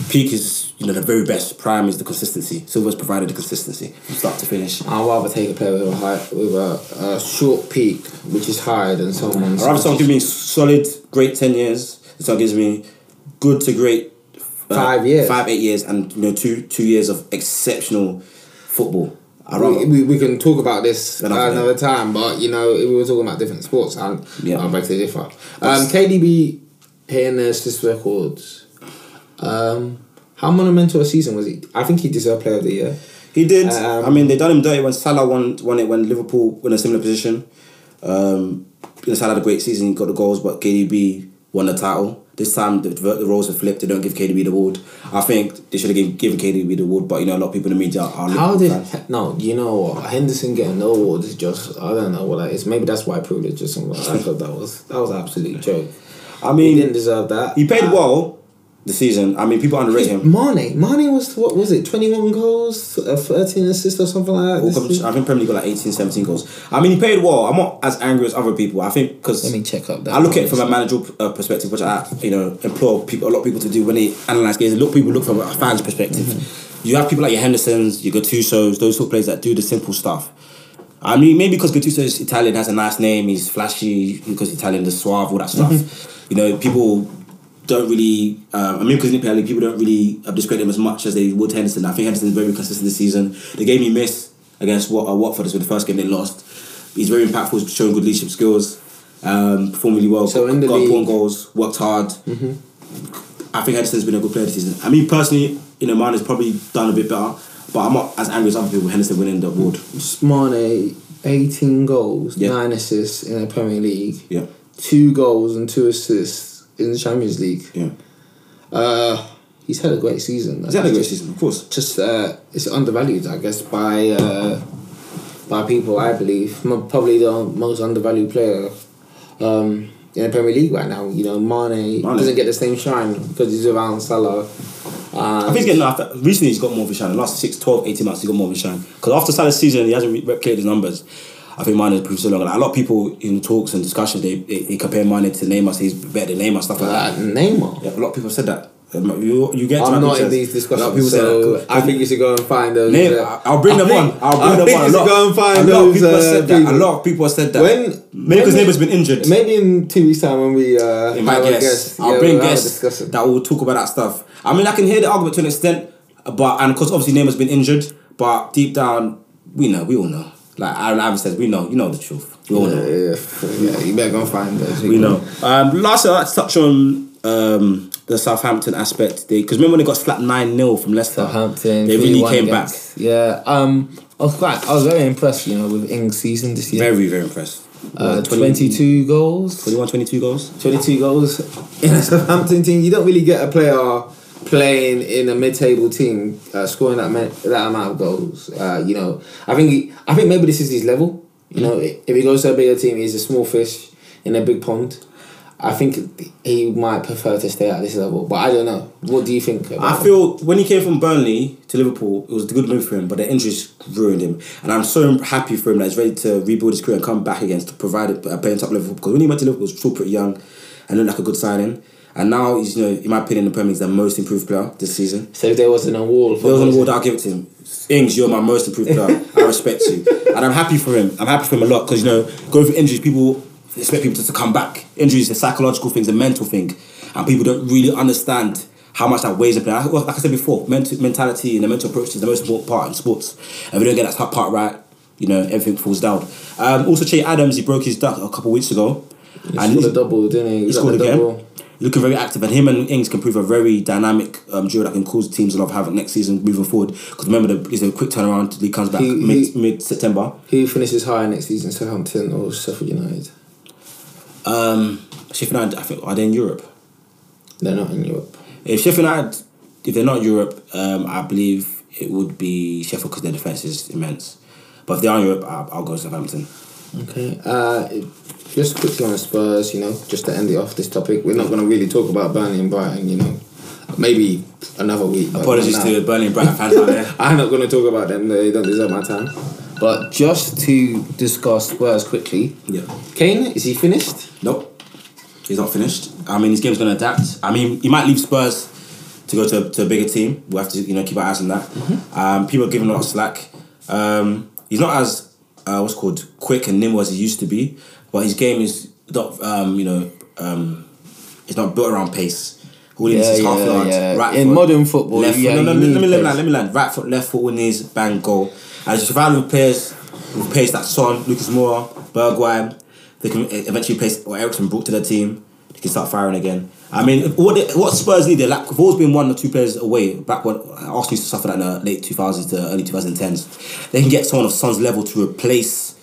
Peak is you know the very best. Prime is the consistency. Silva's provided the consistency from start to finish. I'd rather take a player with a high, with a, a short peak, which is higher than someone's. I'd rather someone give me solid, great ten years. than Someone gives me good to great uh, Five years. five eight years, and you know two two years of exceptional football. I We, we, we can talk about this Another another time, but you know, if we were talking about different sports, and Yeah. I beg to differ. Um, KDB hitting the assist records. Um, how monumental a season was he? I think he deserved Player of the Year. He did. Um, I mean, they done him dirty when Salah won won it when Liverpool were in a similar position. Um, you know, Salah had a great season. He got the goals, but KDB won the title. This time the, the roles are flipped. They don't give KDB the award. I think they should have given, KDB the award, but you know a lot of people in the media are. How did fans. no? You know what? Henderson getting no award is just I don't know what that is. Maybe that's why privilege or something. like that. I thought that was that was absolute joke. I mean, He didn't deserve that. he played Uh, well the season. I mean, people underrate him. Mane, Mane was what was it? Twenty one goals, uh, thirteen assists or something like that. All this com- season? I think Premier League got like 18, 17 goals. I mean, he played well. I'm not as angry as other people. I think because Let me check up that. I look at it from a managerial uh, perspective, which I you know implore people, a lot of people to do when they analyze games. A lot of people look from a fan's perspective. Mm-hmm. You have people like your Hendersons, your Gattuso's, those sort of players that do the simple stuff. I mean, maybe because Gattuso is Italian, has a nice name, he's flashy, because Italian, the suave, all that stuff. Mm-hmm. You know, people don't really. Um, I mean, because in the Premier League, people don't really uh, discredit him as much as they would Henderson. I think Henderson is very consistent this season. The game he missed against what uh, Watford is with the first game they lost. He's very impactful, he's showing good leadership skills, um, performed really well, So got, in the got league- important goals, worked hard. I think Henderson's been a good player this season. I mean, personally, you know, mine has probably done a bit better, but I'm not as angry as other people. Henderson winning the award. Mane, eighteen goals, Yeah. nine assists in the Premier League, Yeah, two goals and two assists in the Champions League. yeah. Uh, he's had a great season. He's had a great Just- season, of course. Just uh, it's undervalued, I guess, by uh, by people. I believe probably the most undervalued player um, in the Premier League right now. You know, Mane, Mane. doesn't get the same shine because he's around Salah. I think he's getting after, recently he's got more of a shine. The last 6, 12, 18 months he got more of a shine. Because after Salah's season, he hasn't replicated his numbers. I think Mane has proved so long. Like, a lot of people in talks and discussions, they, they, they compare Mane to Neymar, say he's better than Neymar, stuff like that. uh, Neymar. Yeah, a lot of people have said that. Um, You, you get I'm not in these A lot of discussions, people so that. I think you should go and find those. Name, uh, I'll bring I them think- on. I'll bring I them think on. you should go and find a lot of people have uh, said that. A lot of people have said that. When Maybe because Neymar's been injured. Maybe in two weeks' time when we uh, Invite have a guests. I'll yeah, bring we'll guests that will talk about that stuff. I mean, I can hear the argument to an extent, but and because obviously Neymar's been injured, but deep down, we know, we all know. Like Aaron Ivan says, we know, you know the truth. We all know. Yeah, yeah, yeah, you better go and find those. We know. Um, last, I'd like to touch on um, the Southampton aspect. Because remember when they got slapped 9 0 from Leicester? Southampton. They really came against- Yeah. Um. I was quite. I was very impressed. You know, with Ings' season this year. Very, very impressed. Uh, 20 22 goals. 21, 22 goals. 22 goals in a Southampton team. You don't really get a player playing in a mid-table team uh, scoring that ma- that amount of goals. Uh, you know, I think he, I think maybe this is his level. You know, if he goes to a bigger team, he's a small fish in a big pond. I think he might prefer to stay at this level, but I don't know. What do you think? I feel when he came from Burnley to Liverpool, it was a good move for him, but the injuries ruined him. And I'm so happy for him that he's ready to rebuild his career and come back again to provide a playing top level. Because when he went to Liverpool, he was still pretty young and looked like a good signing. And now he's, you know, in my opinion, the Premier League, he's the most improved player this season. So if there was an award If there was an award, I'll give it to him. Ings, you're my most improved player. I respect you, and I'm happy for him. I'm happy for him a lot because you know, going through injuries, people expect people to, to come back. Injuries, a psychological thing, a mental thing, and people don't really understand how much that weighs a player. Like like I said before, mental, mentality and the mental approach is the most important part in sports. And if we don't get that part right, you know, everything falls down. Um, also, Che Adams, he broke his duck a couple of weeks ago, He scored a double, didn't he? he got scored again. double. Looking very active, and him and Ings can prove a very dynamic um, duo that can cause teams a lot of havoc next season moving forward. Because remember, the, it's a quick turnaround. He comes back mid mid September. Who finishes higher next season, Southampton or Sheffield United? Um, Sheffield United, I think, are they in Europe? They're not in Europe. If Sheffield United, if they're not in Europe, um, I believe it would be Sheffield because their defense is immense. But if they are in Europe, I'll, I'll go Southampton. Okay. Uh, just quickly on Spurs, you know, just to end it off this topic, we're not going to really talk about Burnley and Brighton, you know. Maybe another week. Apologies to the Burnley and Brighton fans out there. I'm not going to talk about them. They don't deserve my time. But just to discuss Spurs quickly, Yeah. Kane is he finished? Nope. He's not finished. I mean, his game's going to adapt. I mean, he might leave Spurs to go to, to a bigger team. We'll have to, you know, keep our eyes on that. Um, people are giving a lot of slack. Um, he's not as, uh, what's called, quick and nimble as he used to be, but his game is not, um, you know, um, it's not built around pace. All he needs Yeah, is half yeah, yard, yeah. right In foot, modern football, left yeah, foot. No, no, let me let me land, let me land. Right foot, left foot, with knees, bang, goal. And it's surrounded with players with pace that Son, Lucas Moura, Bergwijn. They can eventually place or Eriksen brought to the team. They can start firing again. I mean, what they, what Spurs need, they're like, they've always been one or two players away. Back when Arsenal used to suffer that in the late 2000s to early 2010s, they can get someone of Son's level to replace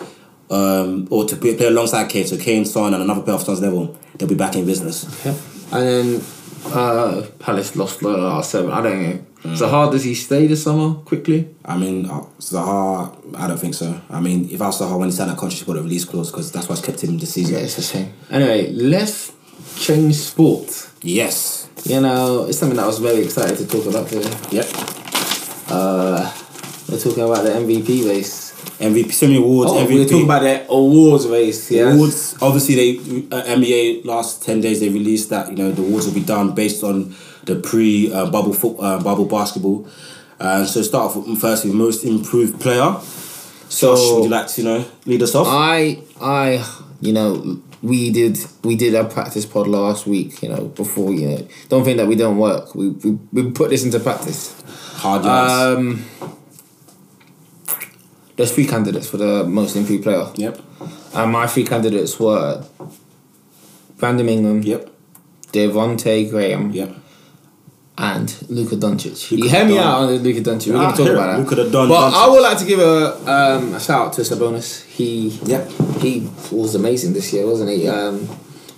um, or to play, alongside Kane. So Kane, Son, and another player of Son's level, they'll be back in business. Yeah. And then uh, Palace lost the last seven. I don't know. Zaha, does he stay this summer quickly? I mean, uh, Zaha, I don't think so. I mean, if I was Zaha when he signed that contract, he got a release clause because that's what's kept him this season. Yeah, it's a shame. Anyway, let's change sport. Yes. You know, it's something that I was very excited to talk about today. Yep. Uh, we're talking about the MVP race. MVP, so many awards. Oh, MVP. we're talking about the awards race. Yeah. awards. Obviously, they uh, NBA last ten days they released that you know the awards will be done based on the pre uh, bubble foot uh, bubble basketball. Uh, so start off with, first with most improved player. So So- would you like to you know lead us off? I I you know we did we did our practice pod last week. You know before you know don't think that we don't work. We we, we put this into practice. Hard yards. Um, there's three candidates for the most improved player, yep. and my three candidates were Brandon Ingram, Yep. Devonte Graham, Yep. And Luka Doncic. Luka you hear me Don- out on Luka Doncic. We're Ah, gonna talk about that. Luka the Don but Doncic. I would like to give a um, a shout out to Sabonis. He Yep. he was amazing this year, wasn't he? Um,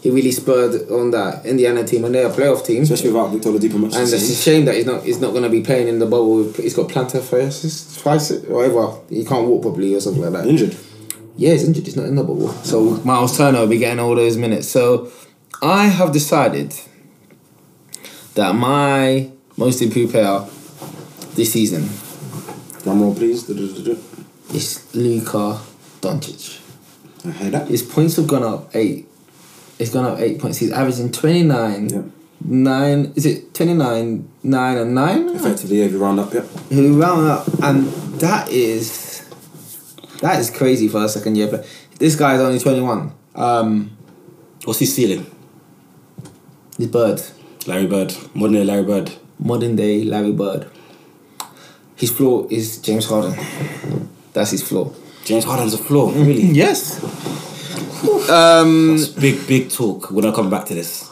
he really spurred on that Indiana team, and they're a playoff team. Especially without Victor Oladipo much And it's a shame that he's not he's not going to be playing in the bubble. He's got plantar fasciitis, fasciitis, whatever. He can't walk properly or something like that. injured. Yeah, he's injured. He's not in the bubble. So Miles Turner will be getting all those minutes. So I have decided that my most improved player this season Drum roll, please. Is Luka Doncic. I heard that. His points have gone up eight. It's gone up eight points. He's averaging twenty nine. Yep. Nine is it twenty nine nine and nine? Effectively, yeah, if you round up, yep. who round up, and that is that is crazy for a second year. But this guy is only twenty one. Um, What's his ceiling? his Bird, Larry Bird. Modern day Larry Bird. modern day Larry Bird. His floor is James Harden. That's his floor. James Harden's a floor, really. Yes. Um, That's big, big talk. We're not coming back to this.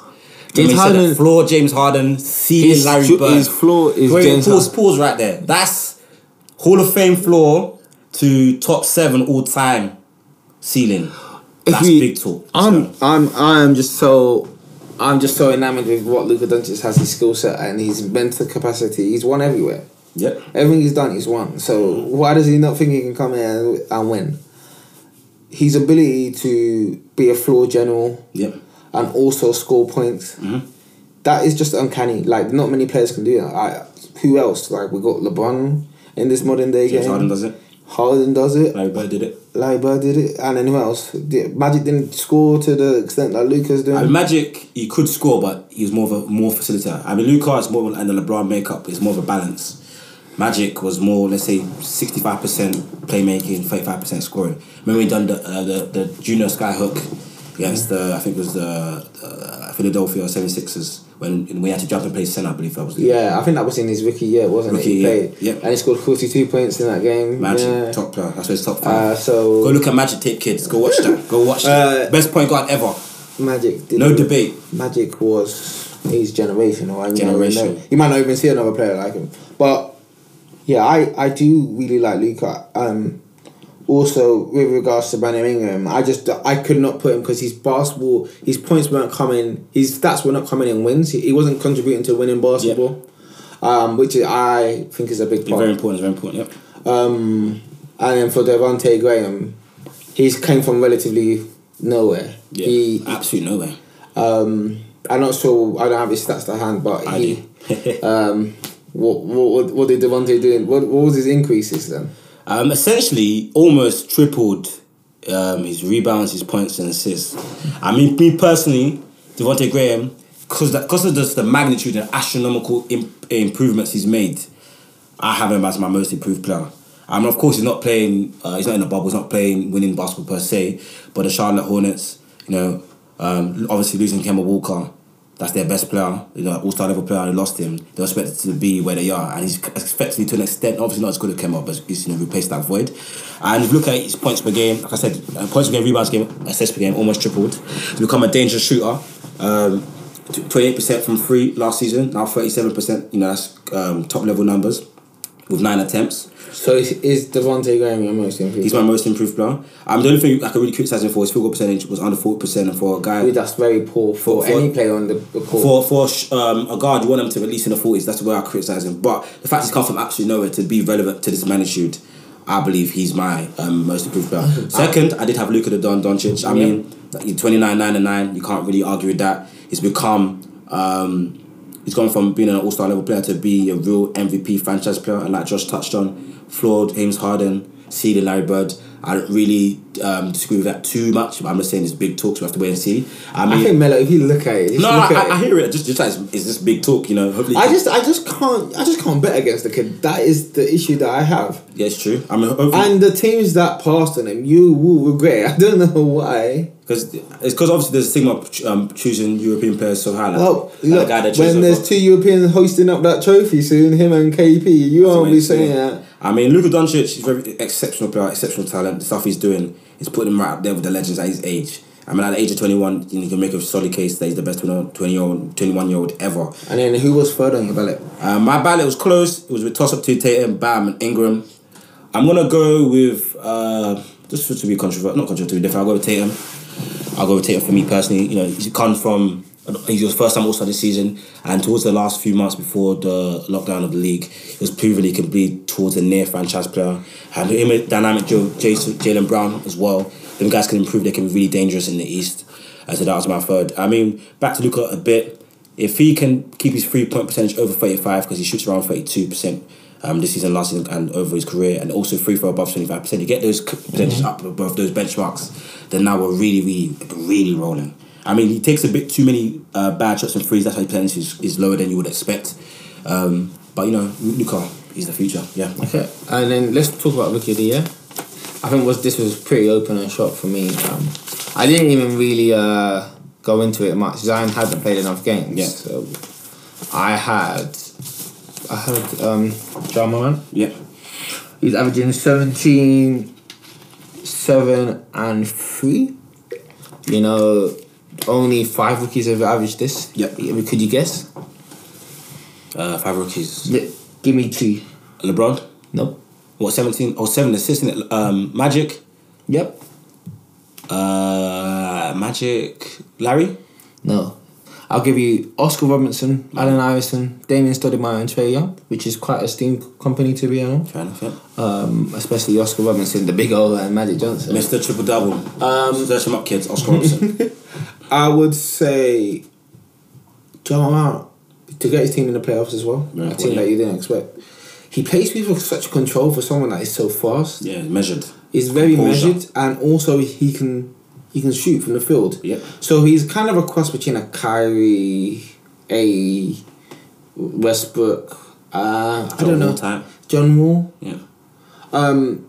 James When we said Harden- that Floor James Harden, ceiling Larry Bird. his floor is Wait, James pause, Harden. pause right there. That's Hall of Fame floor to top seven all time ceiling. If That's we- big talk. I'm I'm I'm just so I'm just so enamored with what Luka Doncic has his skill set and his mental capacity. He's won everywhere. Yep. Everything he's done, he's won. So why does he not think he can come here and, and win? His ability to be a floor general Yep. and also score points, Mm-hmm. that is just uncanny. Like not many players can do that. I, who else? Like we got LeBron in this modern day James game. Harden does it. Harden does it. Larry Bird did it. Larry Bird did it, and then who else? Magic didn't score to the extent that Luka's doing. I mean, Magic, he could score, but he was more of a more facilitator. I mean, Luca is more and the LeBron makeup is more of a balance. Magic was more, let's say, sixty five percent playmaking, thirty five percent scoring. Remember we done the uh, the the junior skyhook against the I think it was the, the Philadelphia 76ers when we had to jump and play center. I believe that was the yeah, I think that was in his rookie year, wasn't Rookie it? He played, yeah. and he scored forty-two points in that game. Magic yeah. top player. That's why it's top Uh, five. so Go look at Magic tape, kids. Go watch that. Go watch that. Uh, Best point guard ever. Magic. Did No debate. Magic was his generation, or I mean, Generation. know. You might not even see another player like him, but yeah, I I do really like Luka. Um, also with regards to Brandon Ingram, I just I could not put him because his basketball, his points weren't coming, his stats were not coming in wins. He, he wasn't contributing to winning basketball, um, which I think is a big Very part. important. Very important. Yep. Um, and then for Devonte Graham, he's came from relatively nowhere. Yeah. He Absolutely nowhere. um, I'm not sure. I don't have his stats to hand, but I he. um, what, what what what did Devonte do? What what was his increases then? Um, essentially, almost tripled um, his rebounds, his points, and assists. I mean, me personally, Devonte Graham, because because of just the magnitude and astronomical imp- improvements he's made, I have him as my most improved player. I mean, of course, he's not playing. Uh, he's not in the bubble. He's not playing winning basketball per se. But the Charlotte Hornets, you know, um, obviously losing Kemba Walker That's their best player, you know, all star level player. and They lost him. They're expected to be where they are, and he's effectively to an extent, obviously not as good as Kemba, but he's you know replaced that void. And if you look at his points per game, like I said, uh, points per game, rebounds game, assists per game, almost tripled. He's become a dangerous shooter. Um, 28% from three last season, now 37%. You know, that's um, top level numbers with nine attempts. So is, is Devonte Graham your most improved? He's my most improved player. Um, the only thing I can really criticise him for his field goal percentage was under 40%, and for a guy. That's very poor for, For- for- any player on the, the court. For for um, a guard, you want him to at least in the forties. That's where I criticise him. But the fact he's come from absolutely nowhere to be relevant to this magnitude, I believe he's my um, most improved player. Second, I did have Luka the Don Doncic. I mean, like, 29, 9 and 9. You can't really argue with that. He's become. Um, he's gone from being an all star level player to be a real MVP franchise player. And like Josh touched on, flawed James Harden, seeding Larry Bird. I don't really um, disagree with that too much. But I'm just saying it's big talks. We have to wait and see. I mean, I think Melo, if you look at it, no, I, I, I hear it. Just, just like it's, it's just big talk, you know. Hopefully, I just, I just can't, I just can't bet against the kid. That is the issue that I have. yeah, it's true. I mean, hopefully, And the teams that passed on him, you will regret. I don't know why. Because it's because obviously there's a thing of um, choosing European players so high. Like, Well, look, guy that when there's two Europeans hoisting up that trophy soon, him and KP, you won't be saying that. I mean, Luka Doncic is very exceptional player, exceptional talent. The stuff he's doing is putting him right up there with the legends at his age. I mean, at the age of 21, you, can make a solid case that he's the best 20 year old, 21 year old ever. And then who was third on your ballot? Um, my ballot was close. It was with toss up to Tatum, Bam, and Ingram. I'm gonna go with uh, just to be controversial, not controversial, to be different. I'll go with Tatum. I'll go with Tatum for me personally. You know, he's come from he's his first time Star this season, and towards the last few months before the lockdown of the league, he was proven he could be towards a near franchise player. And him dynamic Joe, Jayson, Jaylen Brown as well. Them guys can improve. They can be really dangerous in the East. Uh, so that was my third. I mean, back to Luka a bit. If he can keep his three point percentage over thirty five, because he shoots around thirty two percent. Um, this season, last season, and over his career, and also free throw above twenty five percent. You get those percentages up above those benchmarks, then now we're really, really, really rolling. I mean, he takes a bit too many uh, bad shots and threes. That's why his percentage is, is lower than you would expect. Um, but you know, Luka, he's the future. Yeah. Okay, and then let's talk about rookie of the year. I think was this was pretty open and shot for me. Um, I didn't even really uh, go into it much. Zion hadn't played enough games. Yeah. So I had, I had um, Ja Morant. Yeah. He's averaging 17, 7 and 3. You know, only five rookies have averaged this. Yeah. Could you guess? Uh, five rookies. Yeah, Give me two. LeBron. Nope. What seventeen? Oh, seven assists. in it. Um, Magic. Yep. Uh, Magic. Larry. No. I'll give you Oscar Robinson, Allen Iverson, Damon Stoudamire, and Trae Young, which is quite a steamed company to be honest. Fair enough. Yeah. Um, especially Oscar Robinson, the big old and Magic Johnson. Mr. Triple Double. Um, search him up, kids. Oscar Robertson. I would say Ja Morant to get his team in the playoffs as well. Yeah, a team yeah. that you didn't expect. He plays with such control for someone that is so fast. yeah, measured. He's very Composure. measured, and also he can he can shoot from the field. Yep. So he's kind of a cross between a Kyrie, a Westbrook. Uh, I don't know. Type. John Wall. Yeah. Um,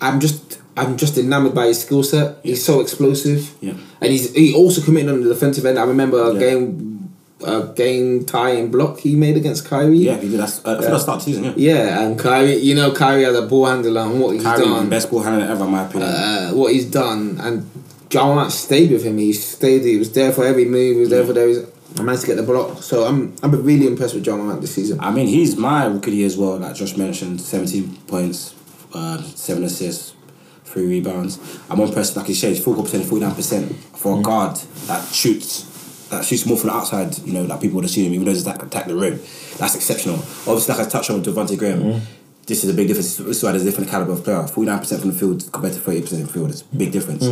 I'm just I'm just enamored by his skill set. He's so explosive. Yeah. And he's he also committed on the defensive end. I remember a Yeah. game a game tying block he made against Kyrie. Yeah, he did. That's, uh, that's start of the season. Yeah. Yeah, and Kyrie, you know, Kyrie as a ball handler and what he's Kyrie, done, best ball handler ever, in my opinion. uh, what he's done, and Ja Morant stayed with him. He stayed. He was there for every move. He was there for every. I managed to get the block, so I'm I'm really impressed with Ja Morant this season. I mean, he's my rookie year as well. Like Josh mentioned, seventeen points, uh, seven assists, three rebounds. I'm impressed. Like he said, he's full percent, forty nine percent for a guard that shoots. That shoots more from the outside, you know, like people would assume, even though he's attack, attack the rim. That's exceptional. Obviously, like I touched on Devonte Graham, this is a big difference. This is why there's a different caliber of player. 49% from the field compared to 30% from the field. It's a big difference.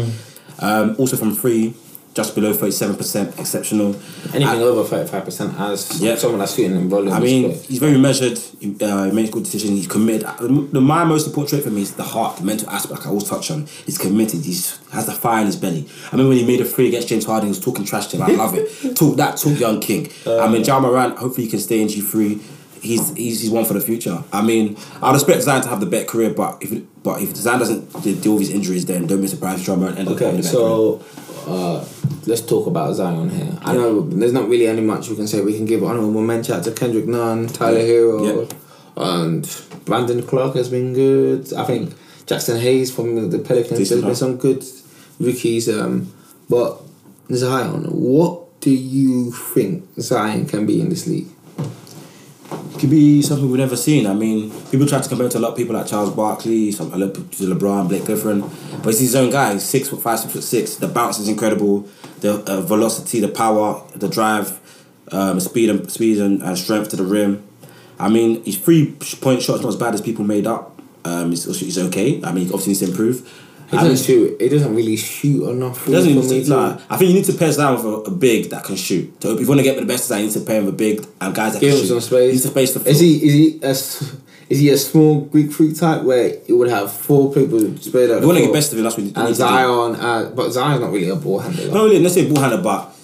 Um, also from three, just below 37%, exceptional. Anything over thirty five percent as Yeah. someone that's shooting in volume. I mean, he's very measured. He, uh, he makes good decisions. He's committed. Uh, The, my most important trait for me is the heart, the mental aspect. Like I always touch on. He's committed. He's has the fire in his belly. I mean, when he made a free against James Harden, he was talking trash to him. I love it. talk that talk, young king. I mean, Ja Morant. Hopefully, he can stay in G three. He's, he's he's one for the future. I mean, I'd expect Zion to have the better career, but if but if Zion doesn't deal with his injuries, then don't be surprised if Ja Morant ends up having the better career. Uh, let's talk about Zion here. I know there's not really any much we can say. We can give honorable mention out to Kendrick Nunn, Tyler Herro, Yeah. and Brandon Clarke has been good. I think Jaxson Hayes from the Pelicans. Decent, There's been some good rookies. Um, but Zion, what do you think Zion can be in this league? Could be something we've never seen. I mean, people try to compare to a lot of people like Charles Barkley, some lot LeBron, Blake Griffin, but he's his own guy. He's six foot five, six foot six. The bounce is incredible. The uh, velocity, the power, the drive, um, speed and speed and, and strength to the rim. I mean, his three point shots not as bad as people made up. Um, he's, he's okay. I mean, he obviously needs to improve. He I doesn't shoot. He doesn't really shoot enough. he doesn't for me to, nah, I think you need to pair down with a, a big that can shoot. So if you want to get the best you need to pair with a big and guys that Give can him shoot. some space. You need space floor. Is he is he a, is he a small Greek freak type where it would have four people spread out? You want to get best of him, that's what you need and to do. Zion, uh, but Zion's not really a ball handler. Not really Let's say ball handler, but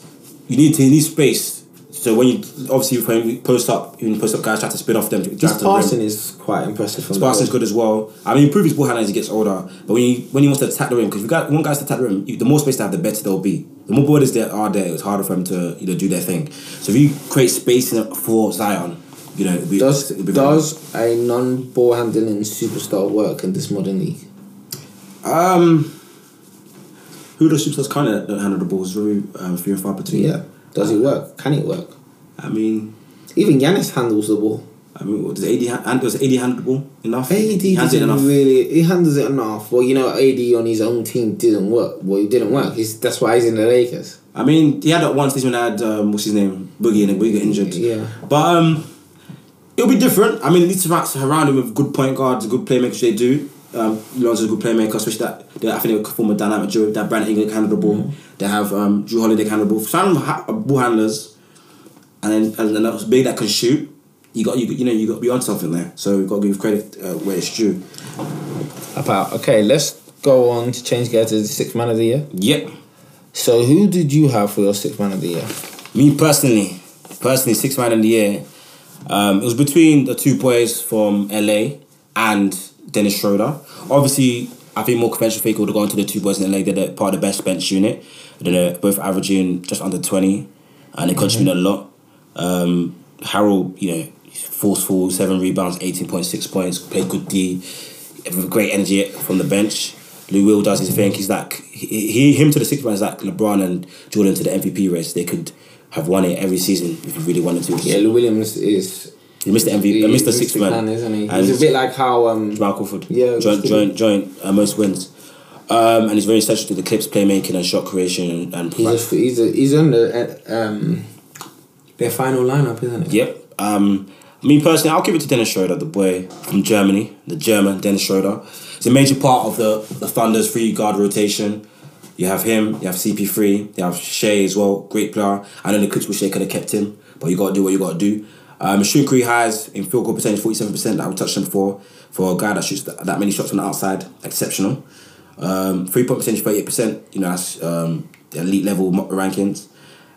you need to you need space. So when you obviously when you post up, you post up guys try to spin off them His the passing is quite impressive. His passing's ball. good as well. I mean, he improves his ball handling as he gets older. But when you when he wants to attack the rim, because you got one guys to attack the rim, the more space they have, the better they'll be. The more borders there are there, it's harder for them to you know do their thing. So if you create space for Zion, you know, it'll be, Does does a non ball handling superstar work in this modern league? Um, who the superstars kind of handle the ball is very um, few and far between. Yeah. Does it work? Can it work? I mean, Even Giannis handles the ball. I mean, what, does AD ha- hand, does AD handle the ball enough? AD He hands it enough. really. He handles it enough. Well, you know, AD on his own team didn't work. Well, it didn't work. He's, that's why he's in the Lakers. I mean, he had that one season when I had um, what's his name, Boogie, and Boogie got injured. Yeah. but um, it'll be different. I mean, it needs to surround- surround him with good point guards, good playmakers. They do. Um, Lonzo's a good playmaker, especially that. They, I think they form a dynamic duo. That Brandon Ingram can handle the ball. Mm-hmm. They have um, Jrue Holiday can handle the ball. With ha- ball handlers, and then and that's big that can shoot. You got you you know you got to be on something there. So we've got to give credit uh, where it's due. About okay, let's go on to change gear to the sixth man of the year. Yep. So who did you have for your sixth man of the year? Me personally, personally, six man of the year. Um, it was between the two boys from LA and Dennis Schroeder. Obviously, I think more conventional fake would have gone to the two boys in LA. They're part of the best bench unit. They're both averaging just under twenty, and they contribute a lot. Um, Harrell, you know, forceful, seven rebounds, eighteen point six points, played good D, great energy from the bench. Lou Will does his thing. He's like he, he him to the six man is like LeBron and Jordan to the MVP race. They could have won it every season if you really wanted to. Yeah, Lou Williams is. He missed the MVP, uh, he's missed the sixth man, isn't he? And He's a bit like how um, Jamal Crawford. Yeah, joint joint joint uh, most wins. Um, and he's very essential to the Clips playmaking and shot creation and, and he's a, he's a, he's on the uh, um, their final lineup, isn't it? Yep. Um, I mean, personally, I'll give it to Dennis Schroeder, the boy from Germany, the German Dennis Schroeder. It's a major part of the, the Thunder's free guard rotation. You have him, you have CP3, you have Shai as well, great player. I know the Clips wish they could have kept him, but you got to do what you got to do. Um, shooting career highs in field goal percentage, 47% that we touched on before. For a guy that shoots that, that many shots from the outside, exceptional. Um, three point percentage, 38%, you know, that's um, the elite level rankings.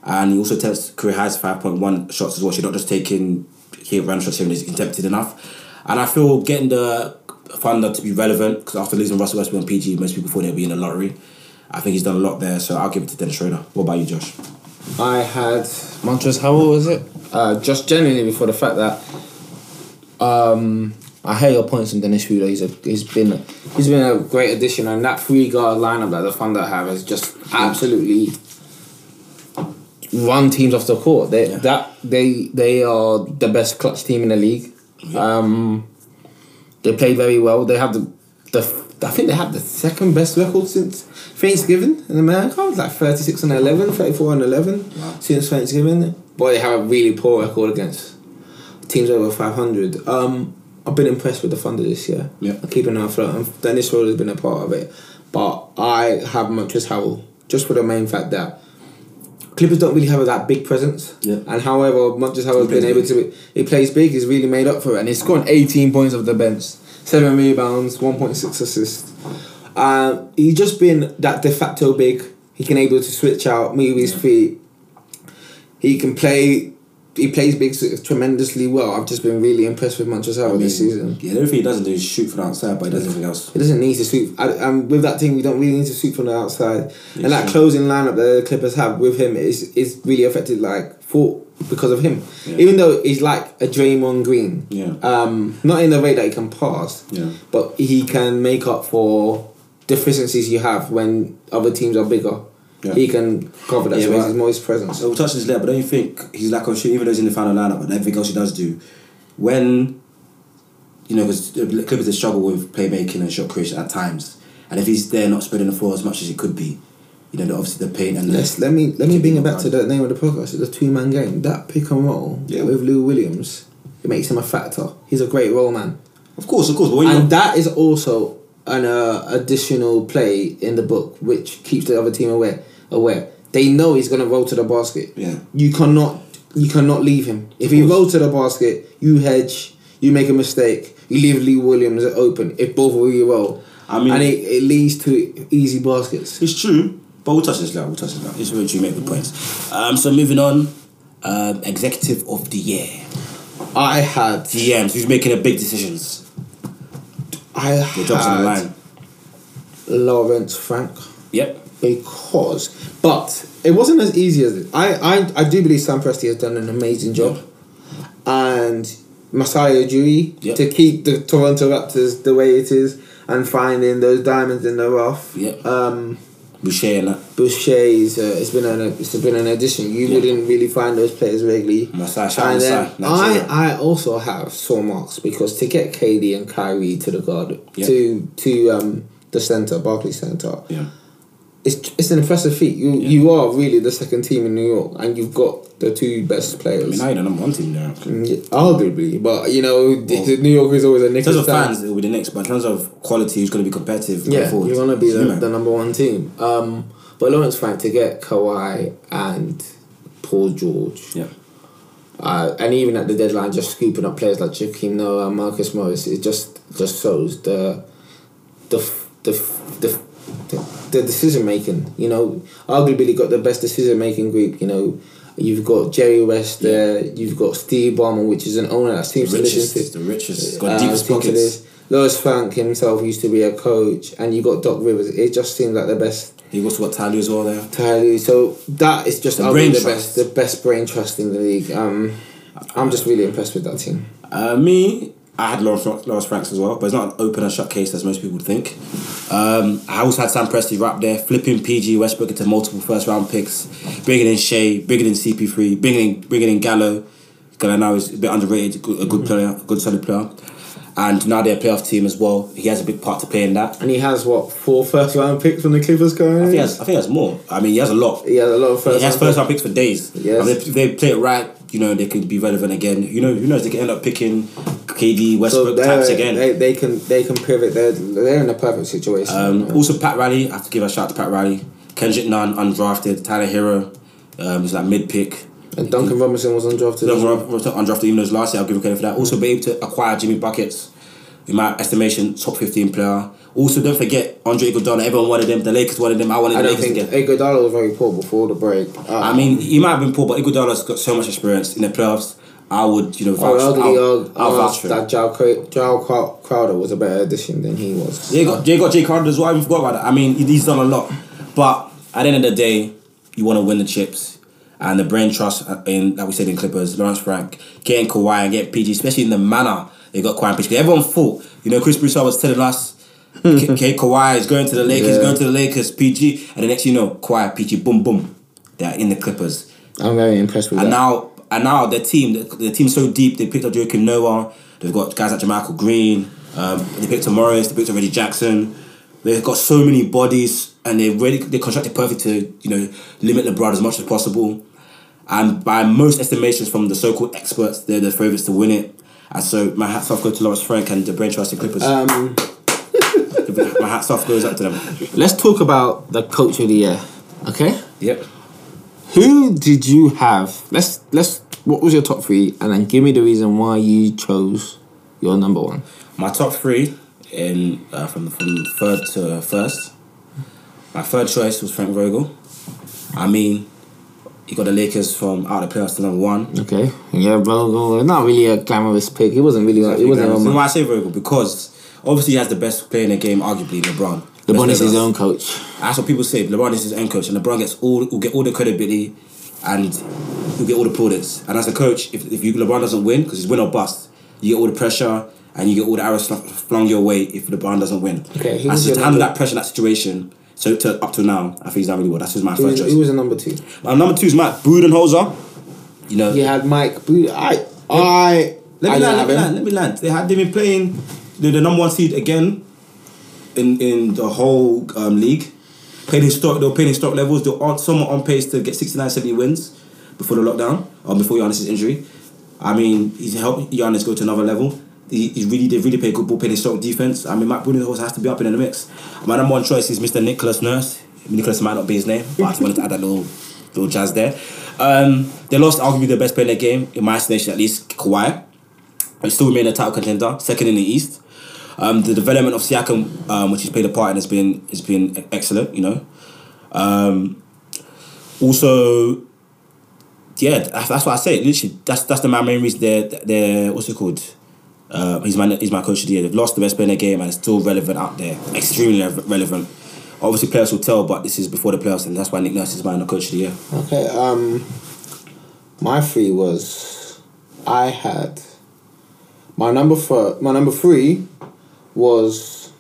And he also tests career highs five point one shots as well. She's not just taking here random shots here and he's attempted enough. And I feel getting the Thunder to be relevant because after losing Russell Westbrook and PG, most people thought they'd be in the lottery. I think he's done a lot there, so I'll give it to Dennis Schroeder. What about you, Josh? I had Montrezl Harrell, was it? Uh, just genuinely before the fact that um, I hear your points on Dennis Schroeder. He's a he's been he's been a great addition, and that three guard lineup that the Thunder have is just absolutely run teams off the court. They Yeah. that they they are the best clutch team in the league. Um, they play very well. They have the the I think they have the second best record since Thanksgiving in America. It's like 36 and 11, 34 and 11 since Thanksgiving. But they have a really poor record against teams over 500. Um, I've been impressed with the Thunder this year. Yeah. Keeping an eye. And Dennis Schroeder has been a part of it. But I have Montrezl Harrell just for the main fact that Clippers don't really have that big presence. Yeah. And however, Montrezl Harrell's he's been able big. to he plays big. He's really made up for it, and he's scored 18 points off the bench, seven rebounds, 1.6 assists. Uh, he's just been that de facto big. He can able to switch out, move his feet. He can play he plays big tremendously well. I've just been really impressed with Manchester United this season. Yeah, the only thing he doesn't do is shoot from the outside, but he does everything else. He doesn't need to shoot. I, um, with that team, we don't really need to shoot from the outside. And that closing lineup that the Clippers have with him is is really affected like for because of him. Yeah. Even though he's like a Draymond Green. Yeah. Um, not in the way that he can pass. Yeah. But he can make up for deficiencies you have when other teams are bigger. Yeah. He can cover that Yeah, space. but- He's more his presence. So we'll touch this later, but don't you think he's like oh, on shoot, even though he's in the final lineup, and everything else he does do, when you know, because Clippers they struggle with playmaking and shot creation at times, and if he's there not spreading the floor as much as he could be, you know, the- obviously the paint and the, Let's me let me bring it back to the name of the podcast. It's a two man game. That pick and roll Yeah. with Lou Williams, it makes him a factor. He's a great role man. of course, of course, and that is also an uh, additional play in the book which keeps the other team aware aware they know he's going to roll to the basket Yeah. you cannot you cannot leave him if he rolls to the basket you hedge you make a mistake you leave Lee Williams open if both of you roll I mean- and it, it leads to easy baskets It's true, but we'll touch this later. We'll touch this later. It's very true. You make the points. Um, so moving on, um, executive of the year, I had DMs. Who's making the big decisions? I Your job's on the line. Lawrence Frank Yep. because but it wasn't as easy as it. I, I I do believe Sam Presti has done an amazing job, and Masai Ujiri Yep. to keep the Toronto Raptors the way it is and finding those diamonds in the rough. Yep. Um, Boucher that. Boucher's uh, it's been an it's been an addition. You Yeah. wouldn't really find those players regularly. Masai, And then. I, I also have Sean Marks because to get KD and Kyrie to the guard Yeah. to to um the center Barclays Center Yeah. It's it's an impressive feat. You Yeah. you are really the second team in New York, and you've got the two best I players. mean, now you're the number one team there. Mm, yeah, Arguably, but you know, Well, New York is always a In nick terms of fans, it will be the next. But in terms of quality, who's going to be competitive? Yeah, forward? you're gonna be the, the number one team. Um, but Lawrence Frank to get Kawhi and Paul George, Yeah. uh, and even at the deadline, just scooping up players like Joakim Noah, and Marcus Morris, it just just shows the the the the, the, decision making. You know, arguably got the best decision making group. You know, you've got Jerry West there, you've got Steve Ballmer, which is an owner that seems The to listen richest, to. the richest, got uh, deepest pockets. this. Lois Frank himself used to be a coach, and you got Doc Rivers. It just seems like the best. He also got Tyler as well there. Entirely. So that is just The brain the trust. best, the best brain trust in the league. Um, I'm just really impressed with that team. Uh, me, I had Lawrence, Lawrence Franks as well, but it's not an open and shut case as most people would think. Um, I also had Sam Presti right there, flipping PG Westbrook into multiple first round picks, bringing in Shai, bringing in CP3, bringing in, bringing in Gallo. Gallo now is a bit underrated, a good, player, a good solid player. And now they're a playoff team as well. He has a big part to play in that. And he has what four first round picks from the Clippers going. I think he has, I think he has more. I mean, he has a lot. He has a lot of first. He has round first round picks for days. Yes. And if they play it right, you know, they could be relevant again. You know, who knows? They could end up picking KD, So Westbrook they're- types again. They, they can they can pivot. They're they're in a perfect situation. Um, also, Pat Riley. I have to give a shout out to Pat Riley. Kendrick Nunn, undrafted. Tyler Herro, um, is like mid pick. and Duncan Robinson was undrafted. as well. Undrafted, even though was last year, I'll give him credit for that. Also, be able to acquire Jimmy Buckets, in my estimation, top 15 player. Also, don't forget Andre Iguodala. Everyone wanted him. The Lakers wanted him. I wanted I the don't Lakers think again. Iguodala was very poor before the break. Uh, I mean, he might have been poor, but Iguodala's got so much experience in the playoffs. I would, you know, I vouch. I'll, I'll uh, vouch for that Jao Cra- Jao Crow- Crowder was a better addition than he was. They got they got Jae Crowder as well. I forgot about that. I mean, he's done a lot, but at the end of the day, you want to win the chips. And the brain trust in, like we said in Clippers, Lawrence Frank, getting Kawhi and getting PG, especially in the manner they got Kawhi and PG. Everyone thought, you know, Chris Broussard was telling us, K- K- Kawhi is going to the Lakers, Yeah. going to the Lakers, PG, and the next you know, Kawhi, PG, boom, boom, they're in the Clippers. I'm very impressed with And that. now, and now their team, the, the team's so deep. They picked up Joakim Noah. They've got guys like JaMychal Green. Um, they picked up Morris. They picked up Reggie Jackson. They've got so many bodies, and they're ready. They're constructed perfect to you know limit LeBron as much as possible. And by most estimations from the so-called experts, they're the favourites to win it. And so my hats off go to Lawrence Frank and the brain trust the Clippers. Um, my hats off goes up to them. let's talk about the coach of the year. Okay, Yep. who did you have? Let's let's. What was your top three, and then give me the reason why you chose your number one. My top three in uh, from from third to first. My third choice was Frank Vogel. I mean, he got the Lakers from out of the playoffs to number one. Okay. Yeah, bro, Not really a glamorous pick. He wasn't really. He wasn't. You why I say good? Because obviously he has the best player in the game, arguably LeBron. LeBron is his own coach. That's what people say. LeBron is his own coach, and LeBron gets all will get all the credibility, and he'll get all the plaudits. And as a coach, if, if you LeBron doesn't win, because he's win or bust, you get all the pressure and you get all the arrows flung your way if LeBron doesn't win. Okay, who and so to handle that pressure, in that situation. So to, up to now, I think he's done really well. That's just my He first was, choice. he was a number two. My number two is Mike Budenholzer. You know, He had Mike. Boo- I. I. Let me didn't land, let me land, let me land. They had they've been playing the, the number one seed again in in the whole um, league. Playing historic, they were playing historic levels. They were on, somewhat on pace to get 69, 70 wins before the lockdown or before Giannis' injury. I mean, he's helped Giannis go to another level. He, he really they really play good ball, playing historic defense. I mean, Matt Budenholzer has to be up in the mix. My number one choice is Mr. Nicholas Nurse. Nicholas might not be his name, but I just wanted to add that little little jazz there. Um, they lost arguably the best player in the game, in my estimation at least, Kawhi. They still remain a title contender, second in the East. Um, the development of Siakam, um, which he's played a part in, has been has been excellent. You know. Um, also, yeah, that's, that's what I say. Literally, that's that's the main reason. They're, they're what's it called? Uh, he's my he's my coach of the year. They've lost the best player in the game and it's still relevant out there, extremely relevant. Obviously, players will tell, but this is before the playoffs, and that's why Nick Nurse is my coach of the year. Okay. Um. My three was, I had. My number four. My number three, was.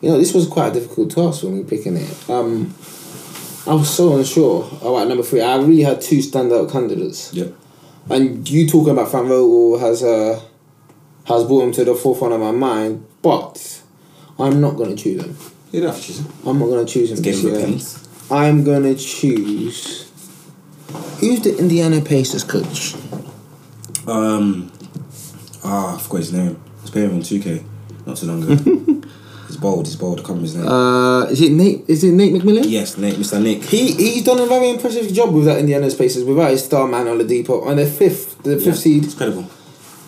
You know, this was quite a difficult task for me picking it. Um. I was so unsure about number three. I really had two standout candidates. Yeah. And you talking about Frank Vogel has uh, has brought him to the forefront of my mind, but I'm not gonna choose him. You don't have to choose him. I'm not gonna choose him Game this of year. I'm gonna choose. Who's the Indiana Pacers coach? Um, ah, I forgot his name. I was playing on 2K not too long ago. he's bold, he's bold. I can't remember his name. Uh, is it Nate? Is it Nate McMillan? yes, Nate, Mr. Nick. He he's done a very impressive job with that Indiana Pacers without his star man Oladipo and the fifth the fifth Yeah, seed. It's credible.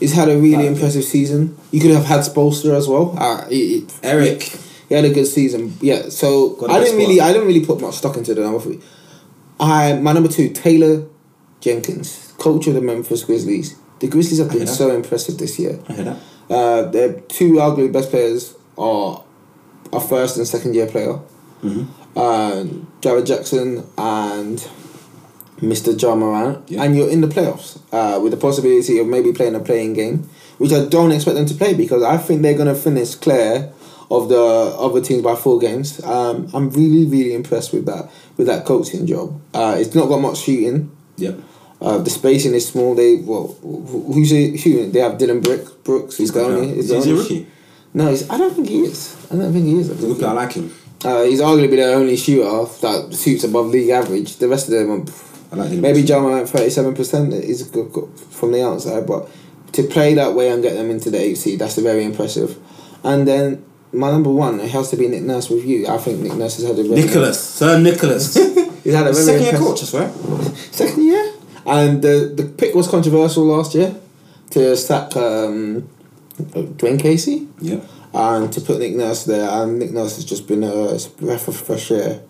He's had a really Like- impressive season. You could have had Spoelstra as well. Uh, he, he- Eric. He had a good season. Yeah, so I didn't really squad. I didn't really put much stock into the number three. I my number two, Taylor Jenkins, coach of the Memphis Grizzlies. The Grizzlies have been so impressive this year. I hear that. Uh, their two arguably best players are a first and second year player. Mm-hmm. Uh, Jaren Jackson and Mr. Ja Morant, Yeah. and you're in the playoffs uh, with the possibility of maybe playing a playing game, which I don't expect them to play because I think they're going to finish clear of the other teams by four games. Um, I'm really, really impressed with that with that coaching job. Uh, it's not got much shooting. Yep. Uh, the spacing is small. They well, who's he shooting? They have Dillon Brick, Brooks. He's. Is He's the he a rookie? no, he's, I don't think he is. I don't think he is. He's a. I like him. Uh, he's arguably the only shooter that shoots above league average. The rest of them, are, I like maybe Ja Morant thirty seven percent is good, good from the outside, but to play that way and get them into the eight seed, that's very impressive. And then my number one, it has to be Nick Nurse with you. I think Nick Nurse has had a very Nicholas, Sir Nicholas. He's had a very Second year coach, I swear. Second year, and the the pick was controversial last year to sack um, Dwane Casey Yeah. and to put Nick Nurse there, and Nick Nurse has just been a breath of fresh air.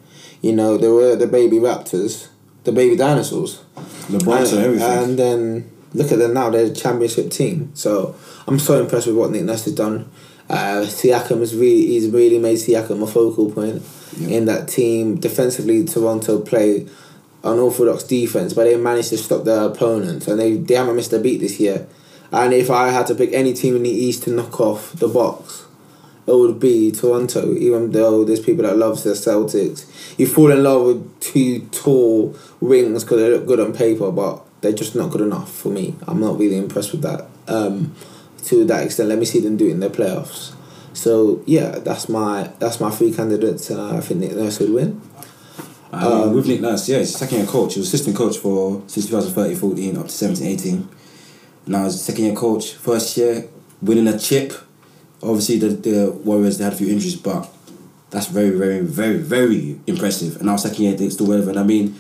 You know, there were the baby Raptors, the baby dinosaurs, LeBron and, and everything. and then look at them now; they're a championship team. So I'm so impressed with what Nick Nurse has done. Uh, Siakam has really he's really made Siakam a focal point in that team. Defensively, Toronto play unorthodox defense, but they managed to stop their opponents, and they, they haven't missed a beat this year. And if I had to pick any team in the East to knock off the box, it would be Toronto. Even though there's people that love the Celtics, you fall in love with two tall wings because they look good on paper, but they're just not good enough for me. I'm not really impressed with that. Um, to that extent, let me see them do it in their playoffs. So yeah, that's my that's my three candidates, and I think Nick Nurse win. Um, with Nick Nurse, yeah, he's second year coach. He was assistant coach for since 2013 14 up to 17 18. Now he's second year coach. First year, winning a chip. Obviously, the, the Warriors they had a few injuries, but that's very, very, very, very impressive. And now second year, they're still relevant. I mean,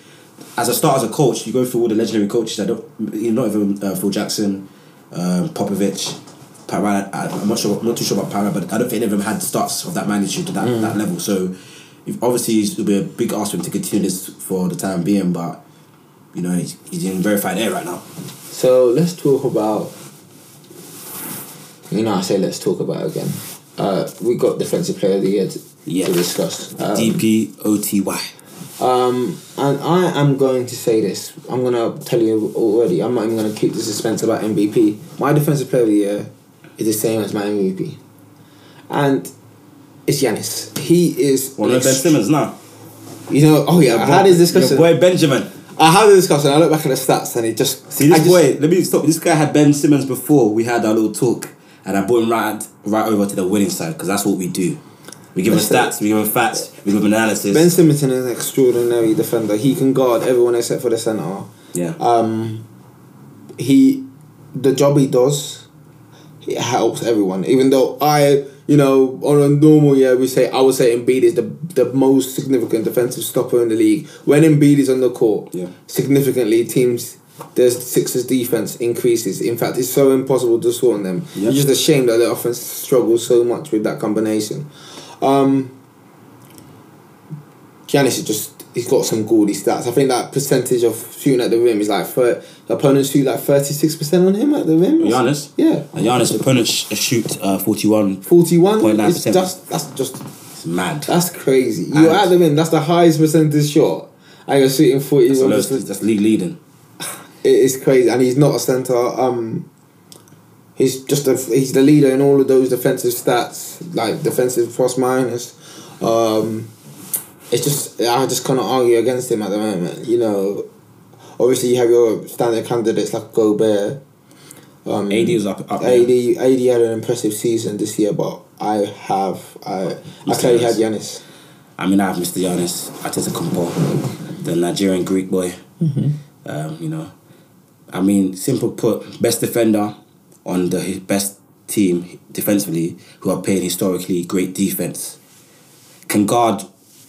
as a start as a coach, you go through all the legendary coaches. I don't, you know, not even uh, Phil Jackson, um, Popovich, Pat Riley. I- I'm not sure, I'm not too sure about Pat Riley, but I don't think any of them had starts of that magnitude to that that level. So, if, obviously, it'll be a big ask for him to continue this for the time being. But you know, he's, he's in verified air right now. So let's talk about. You know, I say let's talk about it again. Uh, we got defensive player of the year to, Yeah. to discuss. Um, DPOTY. Um, and I am going to say this. I'm gonna tell you already. I'm not even gonna keep the suspense about MVP. My defensive player of the year is the same as my MVP, and it's Giannis. He is. One of Ben Simmons now. You know. Oh yeah, I had this discussion. Your boy Benjamin. I had this discussion. I look back at the stats and it just See this I just- boy. Let me stop. This guy had Ben Simmons before we had our little talk, and I brought him right right over to the winning side because that's what we do. We give him stats, we give him facts, we give him analysis. Ben Simmons is an extraordinary defender. He can guard everyone except for the center. yeah. um, he the job he does it helps everyone even though i you know on a normal year we say i would say Embiid is the the most significant defensive stopper in the league when Embiid is on the court Yeah. significantly teams the Sixers defense increases. In fact, it's so impossible to score on them. Yeah. It's just a shame that the offense struggles so much with that combination. Um, Giannis is just he's got some gaudy stats. I think that percentage of shooting at the rim is like for opponents shoot like thirty six percent on him at the rim. Giannis? Yeah. And Giannis' opponent sh- shoot uh, 41. Forty one. 0.9%. Just that's just It's mad. that's crazy. You're at the rim. That's the highest percentage shot, and you're shooting forty That's, lowest- that's league leading. It is crazy, and he's not a center. Um, he's just a he's the leader in all of those defensive stats, like defensive plus minus. Um, it's just I just cannot argue against him at the moment. You know, obviously you have your standard candidates like Gobert. Um, AD was up. up AD, there. AD had an impressive season this year, but I have I I Mr. clearly had Giannis. Yanis. I mean, I have Mr. Giannis Antetokounmpo, the Nigerian Greek boy. Um, you know, I mean, simple put, best defender on the hi- best team defensively who are playing historically great defense. Can guard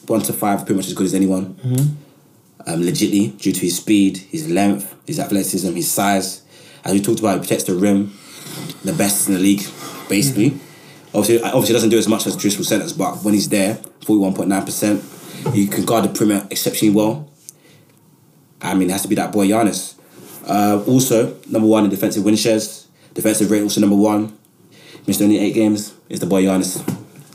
one to five pretty much as good as anyone. Um, legitly, due to his speed, his length, his athleticism, his size. As we talked about, he protects the rim, the best in the league, basically. Obviously, obviously doesn't do as much as traditional centers, but when he's there, forty one point nine percent, he can guard the perimeter exceptionally well. I mean, it has to be that boy Giannis. Uh, also, number one in defensive win shares, defensive rate also number one. Missed only eight games. Is the boy Giannis.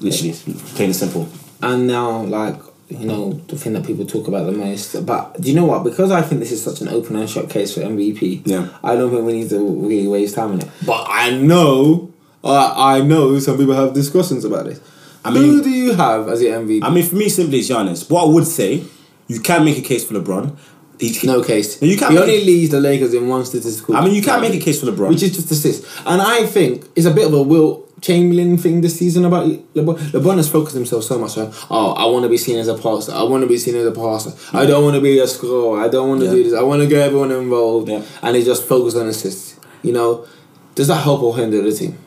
Literally, plain and simple. And now, like, you know, the thing that people talk about the most. But do you know what? Because I think this is such an open and shut case for MVP, Yeah. I don't think we need to really waste time on it. But I know, uh, I know some people have discussions about it. I mean, Who do you have as your MVP? I mean, for me, simply it's Giannis. What I would say, you can make a case for LeBron. He- no case. No, you can't He only leads the Lakers in one statistical. I mean, you can't make a case for LeBron. which is just assist. And I think it's a bit of a Wilt Chamberlain thing this season about LeBron. LeBron has focused himself so much on, oh, I want to be seen as a passer. I want to be seen as a passer. I don't want to be a scorer. I don't want to Yeah. do this. I want to get everyone involved. Yeah. And he just focused on assists. You know, does that help or hinder the team?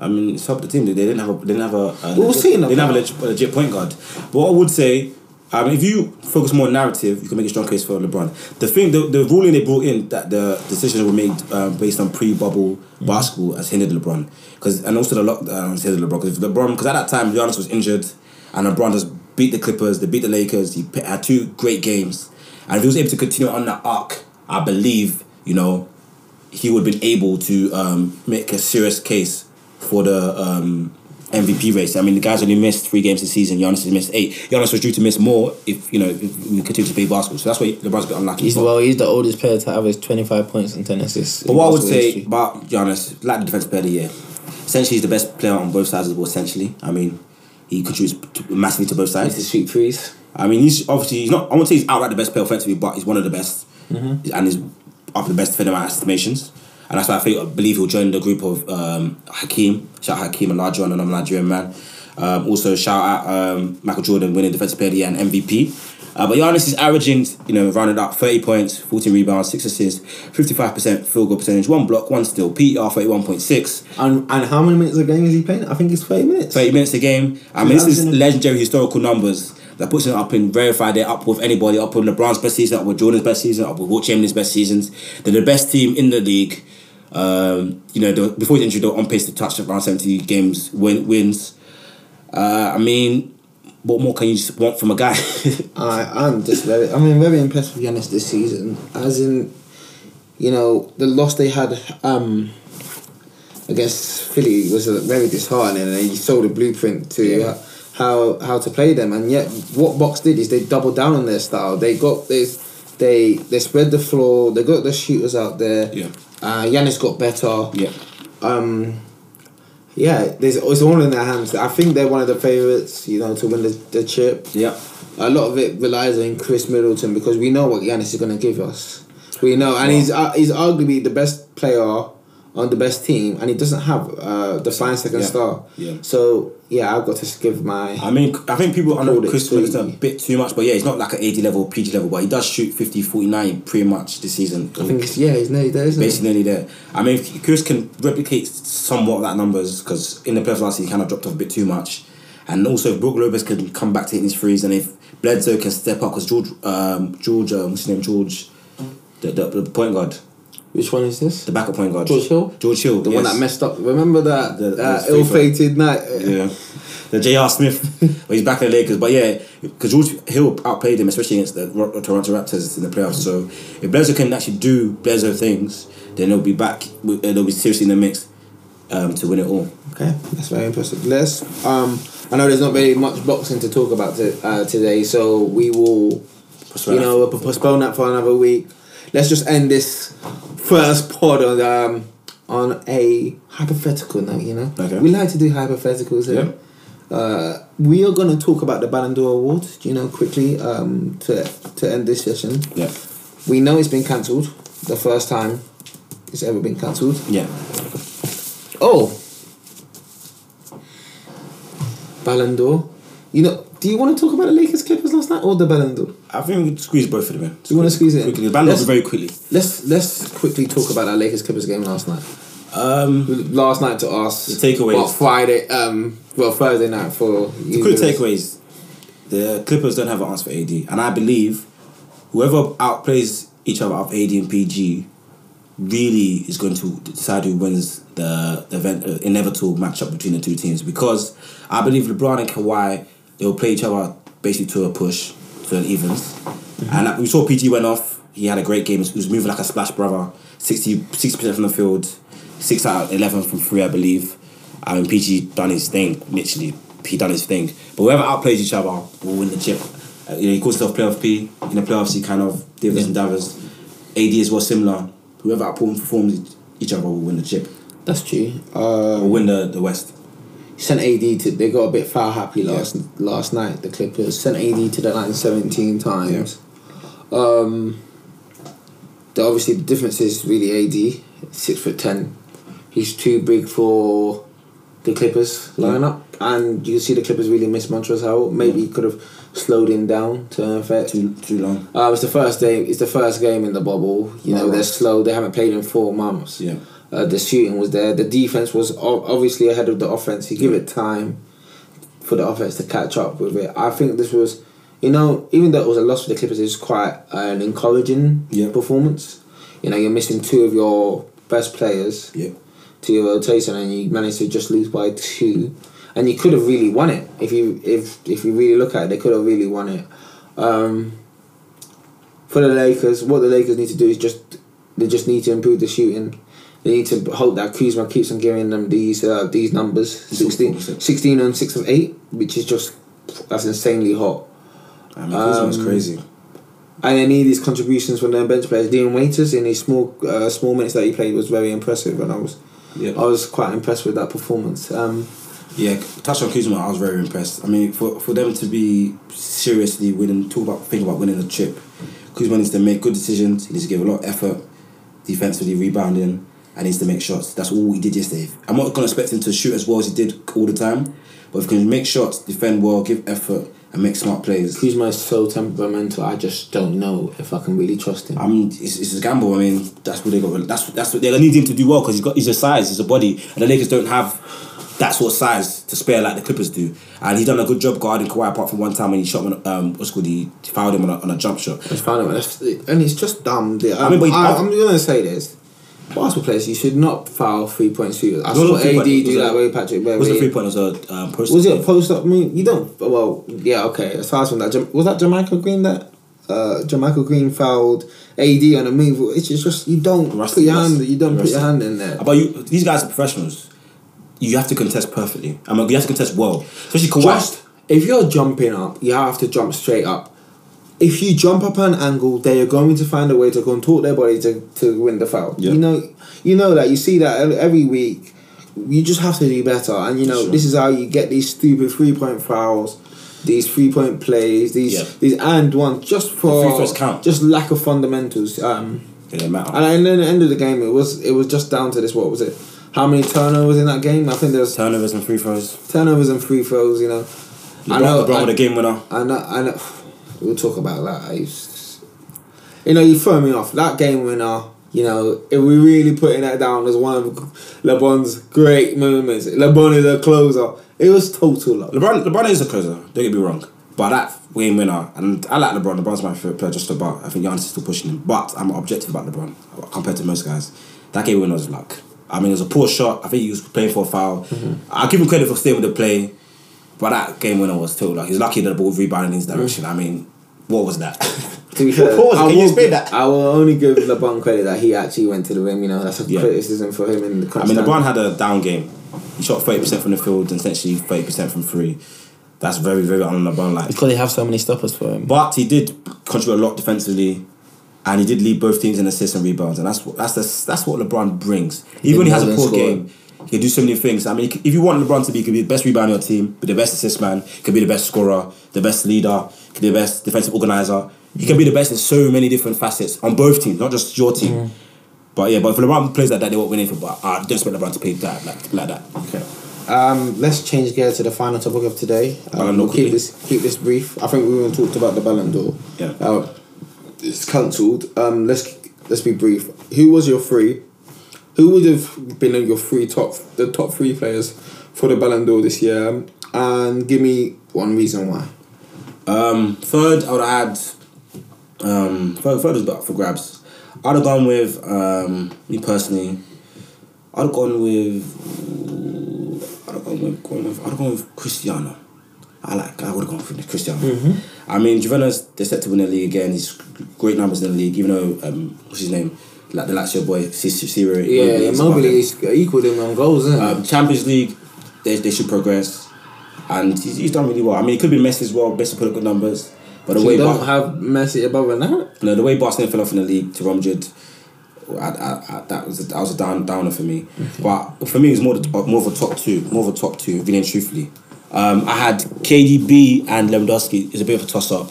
I mean, it's up the team. They didn't have a. They didn't have a. a We'll see in They the didn't have a legit, a legit point guard. But what I would say, I mean, if you focus more on narrative, you can make a strong case for LeBron. The thing, the, the ruling they brought in that the decisions were made um, based on pre-bubble basketball has hindered LeBron. Because and also the lockdown has hindered LeBron. Because LeBron, because at that time Giannis was injured, and LeBron just beat the Clippers. They beat the Lakers. He had two great games, and if he was able to continue on that arc, I believe you know he would have been able to um, make a serious case for the um, MVP race. I mean, the guys only missed three games this season. Giannis has missed eight. Giannis was due to miss more if you know if we continue to play basketball. So that's why LeBron's a bit unlucky. He's well, he's the oldest player to average twenty five points and ten assists. but what I would say history. about Giannis, like the defensive player of the year, essentially he's the best player on both sides of the ball. Essentially, I mean, he contributes massively to both sides. He's the shoot threes. I mean, he's obviously he's not. I won't say he's outright the best player offensively, but he's one of the best, Mm-hmm. and he's up the best defender my estimations. And that's why I think I believe he'll join the group of um, Hakeem. Shout out Hakeem Olajuwon, another Nigerian man. Um, also shout out um, Michael Jordan winning defensive player of the year and MVP. Uh, but Giannis is averaging, you know, rounded up 30 points, 14 rebounds, 6 assists, 55% field goal percentage, 1 block, 1 steal, PER 31.6. And and how many minutes a game is he playing? I think it's thirty minutes. 30 minutes a game. I mean, this is legendary historical numbers that puts him up in verified. They're up with anybody, up with LeBron's best season, up with Jordan's best season, up with Wilt Chamberlain's best seasons. They're the best team in the league. Um, you know, were- before the injury, they were on pace to touch around 70 games win, wins. Uh, I mean, what more can you want from a guy? I I'm just very I mean very impressed with Giannis this season. As in, you know, the loss they had um against Philly was very disheartening, and he saw the blueprint to Yeah. how how to play them. And yet, what Bucks did is they doubled down on their style. They got this. They they spread the floor. They got the shooters out there. Yeah. Uh, Giannis got better. yeah. Um, yeah, there's it's all in their hands. I think they're one of the favorites, you know, to win the, the chip. Yeah. A lot of it relies on Khris Middleton because we know what Giannis is going to give us. We know, and he's uh, he's arguably the best player on the best team, and he doesn't have uh, the fine second Yeah. star. Yeah. So yeah, I've got to give my. I mean, I think people under Khris a bit too much, but yeah, he's not like an AD level, PG level, but he does shoot 50, 49 pretty much this season. I think it's, yeah, he's nearly there, isn't basically nearly there. I mean, Khris can replicate somewhat of that numbers because in the playoffs last year he kind of dropped off a bit too much, and also if Brook Lopez can come back to hitting his threes, and if Bledsoe can step up because George, um, George, um, what's his name, George, the, the the point guard? Which one is this? the backup point guard, George Hill? George Hill, The one that messed up. Remember that The- that ill-fated night. Yeah. The J.R. Smith, well, he's back in the Lakers. But yeah, because George Hill outplayed him, especially against the Toronto Raptors in the playoffs. So if Bledsoe can actually do Bledsoe things, then they'll be back, uh, they'll be seriously in the mix um, to win it all. Okay, that's very impressive. Let's. Um, I know there's not very much boxing to talk about to, uh, today, so we will, Postpone you know, that. postpone that for another week. Let's just end this first pod on um on a hypothetical note. You know, Okay. we like to do hypotheticals. Here. Uh, we are going to talk about the Ballon d'Or award. You know, quickly um, to to end this session. Yeah. We know it's been cancelled. The first time it's ever been cancelled. Yeah. Oh. Ballon d'Or. You know, do you want to talk about the Lakers Clippers last night or the Ballon d'Or? I think we could squeeze both of them in. You wanna squeeze it in? Quickly. The Let's- very quickly. Let's let's quickly talk about that Lakers Clippers game last night. Um, Last night to us. The takeaways. Well, Friday. Um. Well, Thursday night for you. quick takeaways. The Clippers don't have an answer for AD. And I believe whoever outplays each other of AD and PG really is going to decide who wins the, the event, uh, inevitable matchup between the two teams because I believe LeBron and Kawhi they will play each other basically to a push to an evens. And uh, we saw PG went off. He had a great game. He was moving like a splash brother. 60 percent from the field. Six out of eleven from three I believe. I mean PG done his thing. Literally he done his thing. But whoever outplays each other will win the chip. Uh, you know he calls himself playoff P. In the playoffs he kind of. Divers and davers AD is well similar. Whoever outperforms each other will win the chip. That's true. Uh, Will win the, the West. Sent AD to. They got a bit foul happy last last night. The Clippers sent AD to the line seventeen times. Um, the obviously the difference is really AD six foot ten. He's too big for the Clippers lineup, and you see the Clippers really miss Montrezl Harrell. Maybe he could have slowed him down to an effect. Too too long. Uh, it's the first day. It's the first game in the bubble. You know Right. they're slow. They haven't played in four months. Yeah. Uh, the shooting was there. The defense was obviously ahead of the offense. You give it time for the offense to catch up with it. I think this was, you know, even though it was a loss for the Clippers, it was quite an encouraging Yeah. performance. You know, you're missing two of your best players Yeah. to your rotation, and you managed to just lose by two. And you could have really won it if you if if you really look at it. They could have really won it. Um, for the Lakers, what the Lakers need to do is just they just need to improve the shooting. They need to hope that Kuzma keeps on giving them these uh, these numbers 16, 16 and six of eight, which is just that's insanely hot. I mean, Kuzma's Um, crazy. And they need these contributions from their bench players. Dion Waiters in his small uh, small minutes that he played was very impressive, and I was Yeah. I was quite impressed with that performance. Um, Yeah, touch on Kuzma, I was very impressed. I mean, for, for them to be seriously winning, talk about think about winning the trip. Kuzma needs to make good decisions. He needs to give a lot of effort, defensively rebounding, and needs to make shots. That's all he did yesterday. I'm not gonna expect him to shoot as well as he did all the time, but if he can make shots, defend well, give effort, and make smart plays. Kuzma is so temperamental. I just don't know if I can really trust him. I mean, it's, it's a gamble. I mean, that's what they got. That's that's what they need him to do well because he's got he's a size, he's a body, and the Lakers don't have that sort of size to spare like the Clippers do. And he's done a good job guarding Kawhi apart from one time when he shot him um what's called he fouled him on a, on a jump shot. It's fine, man. It's- and it's just dumb. The- I mean, but he- I, am gonna say this. Basketball players, you should not foul three point shooters. I saw AD do that way, Patrick Beverley. Was it three point? Was a um, post? Was it a post up move? You don't. Well, yeah, okay. Aside from that, was that JaMychal Green that uh, JaMychal Green fouled AD on a move? It's just, just you don't Rusty, put your rusty, hand. You don't put your hand in there. But you, these guys are professionals. You have to contest perfectly. I mean, you have to contest well, especially Kawhi. Just if you're jumping up, you have to jump straight up. If you jump up an angle, they are going to find a way to contort their body to, to win the foul. Yeah. You know, you know that. You see that every week. You just have to do better, and you know Sure. this is how you get these stupid three point fouls, these three point plays, these Yeah. these and ones just for free throws count. just lack of fundamentals. Um, It doesn't matter. and then at the end of the game, it was it was just down to this. What was it? How many turnovers in that game? I think there was Turnovers and free throws. turnovers and free throws. You know, LeBron, LeBron with a game winner. I know, I know. We'll talk about that. It's, you know, you throw me off. That game winner, you know, if we're really putting that down as one of LeBron's great moments, LeBron is a closer. It was total love. LeBron, LeBron is a closer. Don't get me wrong. But that game winner, and I like LeBron. LeBron's my favorite player just about. I think Giannis is still pushing him. But I'm objective about LeBron compared to most guys. That game winner was luck. I mean, it was a poor shot. I think he was playing for a foul. Mm-hmm. I'll give him credit for staying with the play. But that game winner was too. like he's lucky that the ball rebounded in his direction. I mean, what was that? To be fair, Pause, I can you will- explain that? I will only give LeBron credit that he actually went to the rim. You know, that's a Yeah. criticism for him in the. I mean, LeBron had a down game. He shot thirty percent from the field and essentially thirty percent from three. That's very, very on LeBron like. because they have so many stoppers for him. But he did contribute a lot defensively, and he did lead both teams in assists and rebounds, and that's what that's the, that's what LeBron brings. Even when he has a poor than score. game, he can do so many things. I mean, if you want LeBron to be, he could be the best rebounder on your team, be the best assist man, could be the best scorer, the best leader, could be the best defensive organizer. He can be the best in so many different facets on both teams, not just your team. Mm. But yeah, but if LeBron plays like that, they won't win anything. But I don't expect LeBron to play that like, like that. Okay. Um, let's change gear to the final topic of today. Um, we'll keep this keep this brief. I think we even talked about the Ballon d'Or. Yeah. Uh, it's cancelled. Um, let's let's be brief. Who was your three? Who would have been your three top the top three players for the Ballon d'Or this year? And give me one reason why. Um, third, I would add. Um, third, third up for grabs. I'd have gone with um, me personally. I'd have gone with. I'd have gone with. Gone with I'd have gone with Cristiano. I like. I would have gone with Cristiano. I mean, Juventus. They're set to win the league again. He's great numbers in the league. Even though um, what's his name, like the Lazio boy, Ciro. Yeah, Mobley is equal him on goals, isn't Um, Champions League, they, they should progress, and he's, he's done really well. I mean, it could be Messi as well. Messi put up good numbers, but the So way you don't Bar- have Messi above and that. no, the way Barcelona fell off in the league to Real Madrid, I, I, I, that was a, that was a down downer for me. But for me, it was more the, more of a top two, more of a top two. Really and truthfully, um, I had KDB and Lewandowski. It's a bit of a toss up.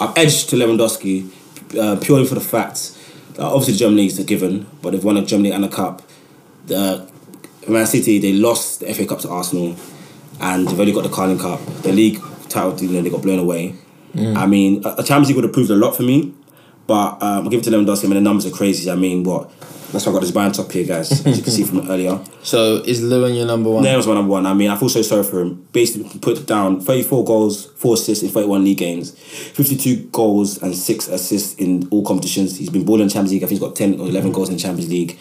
I've edged to Lewandowski uh, purely for the fact obviously German league's a given, but they've won a Germany and a cup. The Man City they lost the FA Cup to Arsenal, and they've only got the Carling Cup. The league title, you know, they got blown away. I mean, a, a Champions League would have proved a lot for me, but um, I'll give it to Lewandowski. I mean, the numbers are crazy. I mean, what? That's why I got this band top here, guys. As you can see from earlier. So is Lewin your number one? That was my number one. I mean, I feel so sorry for him. Basically, put down 34 goals, 4 assists in 31 league games, 52 goals and 6 assists in all competitions. He's been balling in Champions League. I think he's got 10 or 11 goals in Champions League.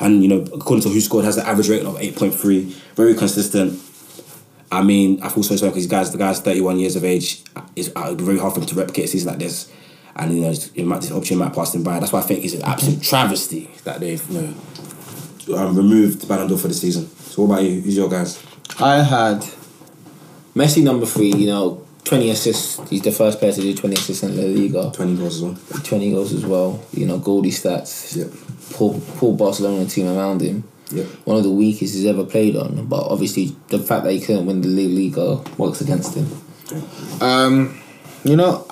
And, you know, according to WhoScored, has an average rating of 8.3. Very consistent. I mean, I feel so sorry because guys, the guy's 31 years of age. It's, uh, be very hard for him to replicate a season like this. And, you know, it might, this opportunity might pass him by. That's why I think it's an absolute travesty that they've, you know, um, removed Ballon d'Or for the season. So what about you? Who's your guys? I had Messi number three. You know, twenty assists. He's the first player to do twenty assists in La Liga. 20 goals as well. Twenty goals as well. You know, Goldie stats. Yep. Poor, poor Barcelona team around him. Yep. One of the weakest he's ever played on. But obviously, the fact that he couldn't win the La Liga works against him. Um, you know,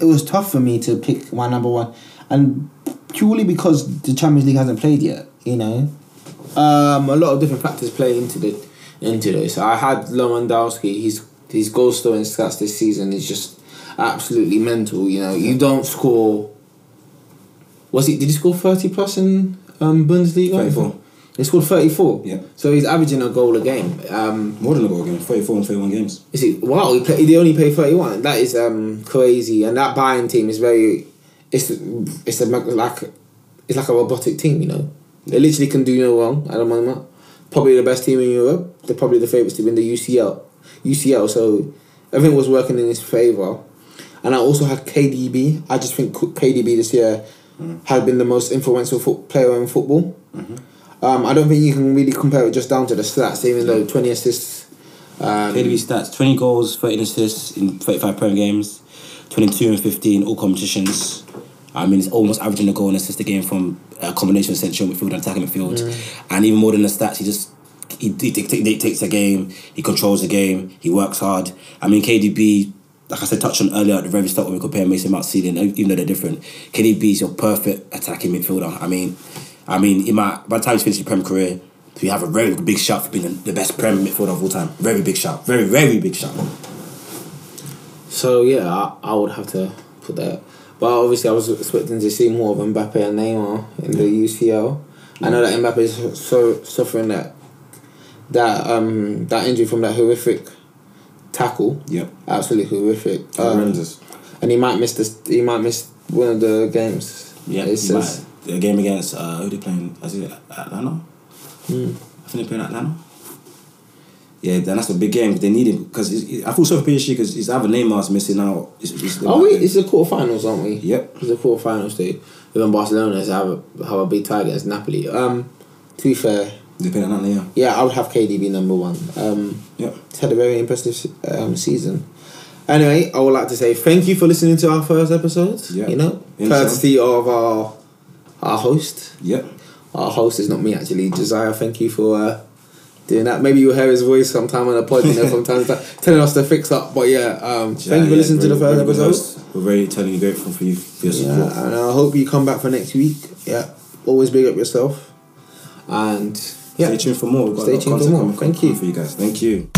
it was tough for me to pick my number one, and purely because the Champions League hasn't played yet. You know, um, a lot of different factors play into the into this. I had Lewandowski. His his goal scoring stats this season is just absolutely mental. You know, you don't score. Was he? Did he score thirty plus in um, Bundesliga? 34. He scored thirty four. Yeah. So he's averaging a goal a game. Um, More than a goal a game. 34 and 31 games. is it? Wow, he play, they only thirty one. That is um crazy, and that Bayern team is very. It's it's a, like it's like a robotic team, you know. They literally can do no wrong at the moment. Probably the best team in Europe. They're probably the favourites to win the UCL. UCL. So everything was working in his favour. And I also had KDB. I just think KDB this year has been the most influential foot player in football. Um, I don't think you can really compare it just down to the stats, even though 20 assists. Um, KDB stats: twenty goals, thirteen assists in thirty-five Prem games, twenty-two and fifteen all competitions. I mean, it's almost averaging a goal and assist a game from a combination of central midfield and attacking midfield, and even more than the stats, he just he, he dictates dictates the game. He controls the game. He works hard. I mean, KDB. Like I said, touched on earlier at the very start when we compare Mason Mount Ceiling, even though they're different. KDB is your perfect attacking midfielder. I mean, I mean, he might by the time he's finished his Prem career, we have a very big shout for being the best Prem midfielder of all time. Very big shout. Very very big shout. So yeah, I, I would have to put that. But obviously, I was expecting to see more of Mbappe and Neymar in the UCL. I know that Mbappe is so suffering that that um that injury from that horrific tackle. Yep. Absolutely horrific. Um, Horrendous. and he might miss this. He might miss one of the games. Yeah, It says- the game against uh, who they playing? Is it Atalanta? Hmm. I think they playing Atalanta. Yeah, then that's a big game. They need him because I feel so for PSG because he's either Neymar's missing out. It's, it's Are we? It's the quarterfinals, aren't we? Yep. It's the quarterfinals too. Even Barcelona has have a, have a big tie as Napoli. Um, to be fair, They playing Atalanta, yeah. yeah, I would have KDB number one. Um, Yep. He's had a very impressive um, season. Anyway, I would like to say thank you for listening to our first episode. Yeah. You know, Yeah, courtesy of our our host. Yep. Our host is not me actually, Josiah. Thank you for uh, doing that. Maybe you'll hear his voice sometime on the pod, you know, from time to time, telling us to fix up. But yeah, um, thank you for listening to the first episode. We're very eternally grateful for you for your Yeah, support. and I hope you come back for next week. Yeah, always big up yourself. And yeah, Stay tuned for more. We've got Stay a lot of tuned for more. coming- Thank coming you. for you guys. Thank you.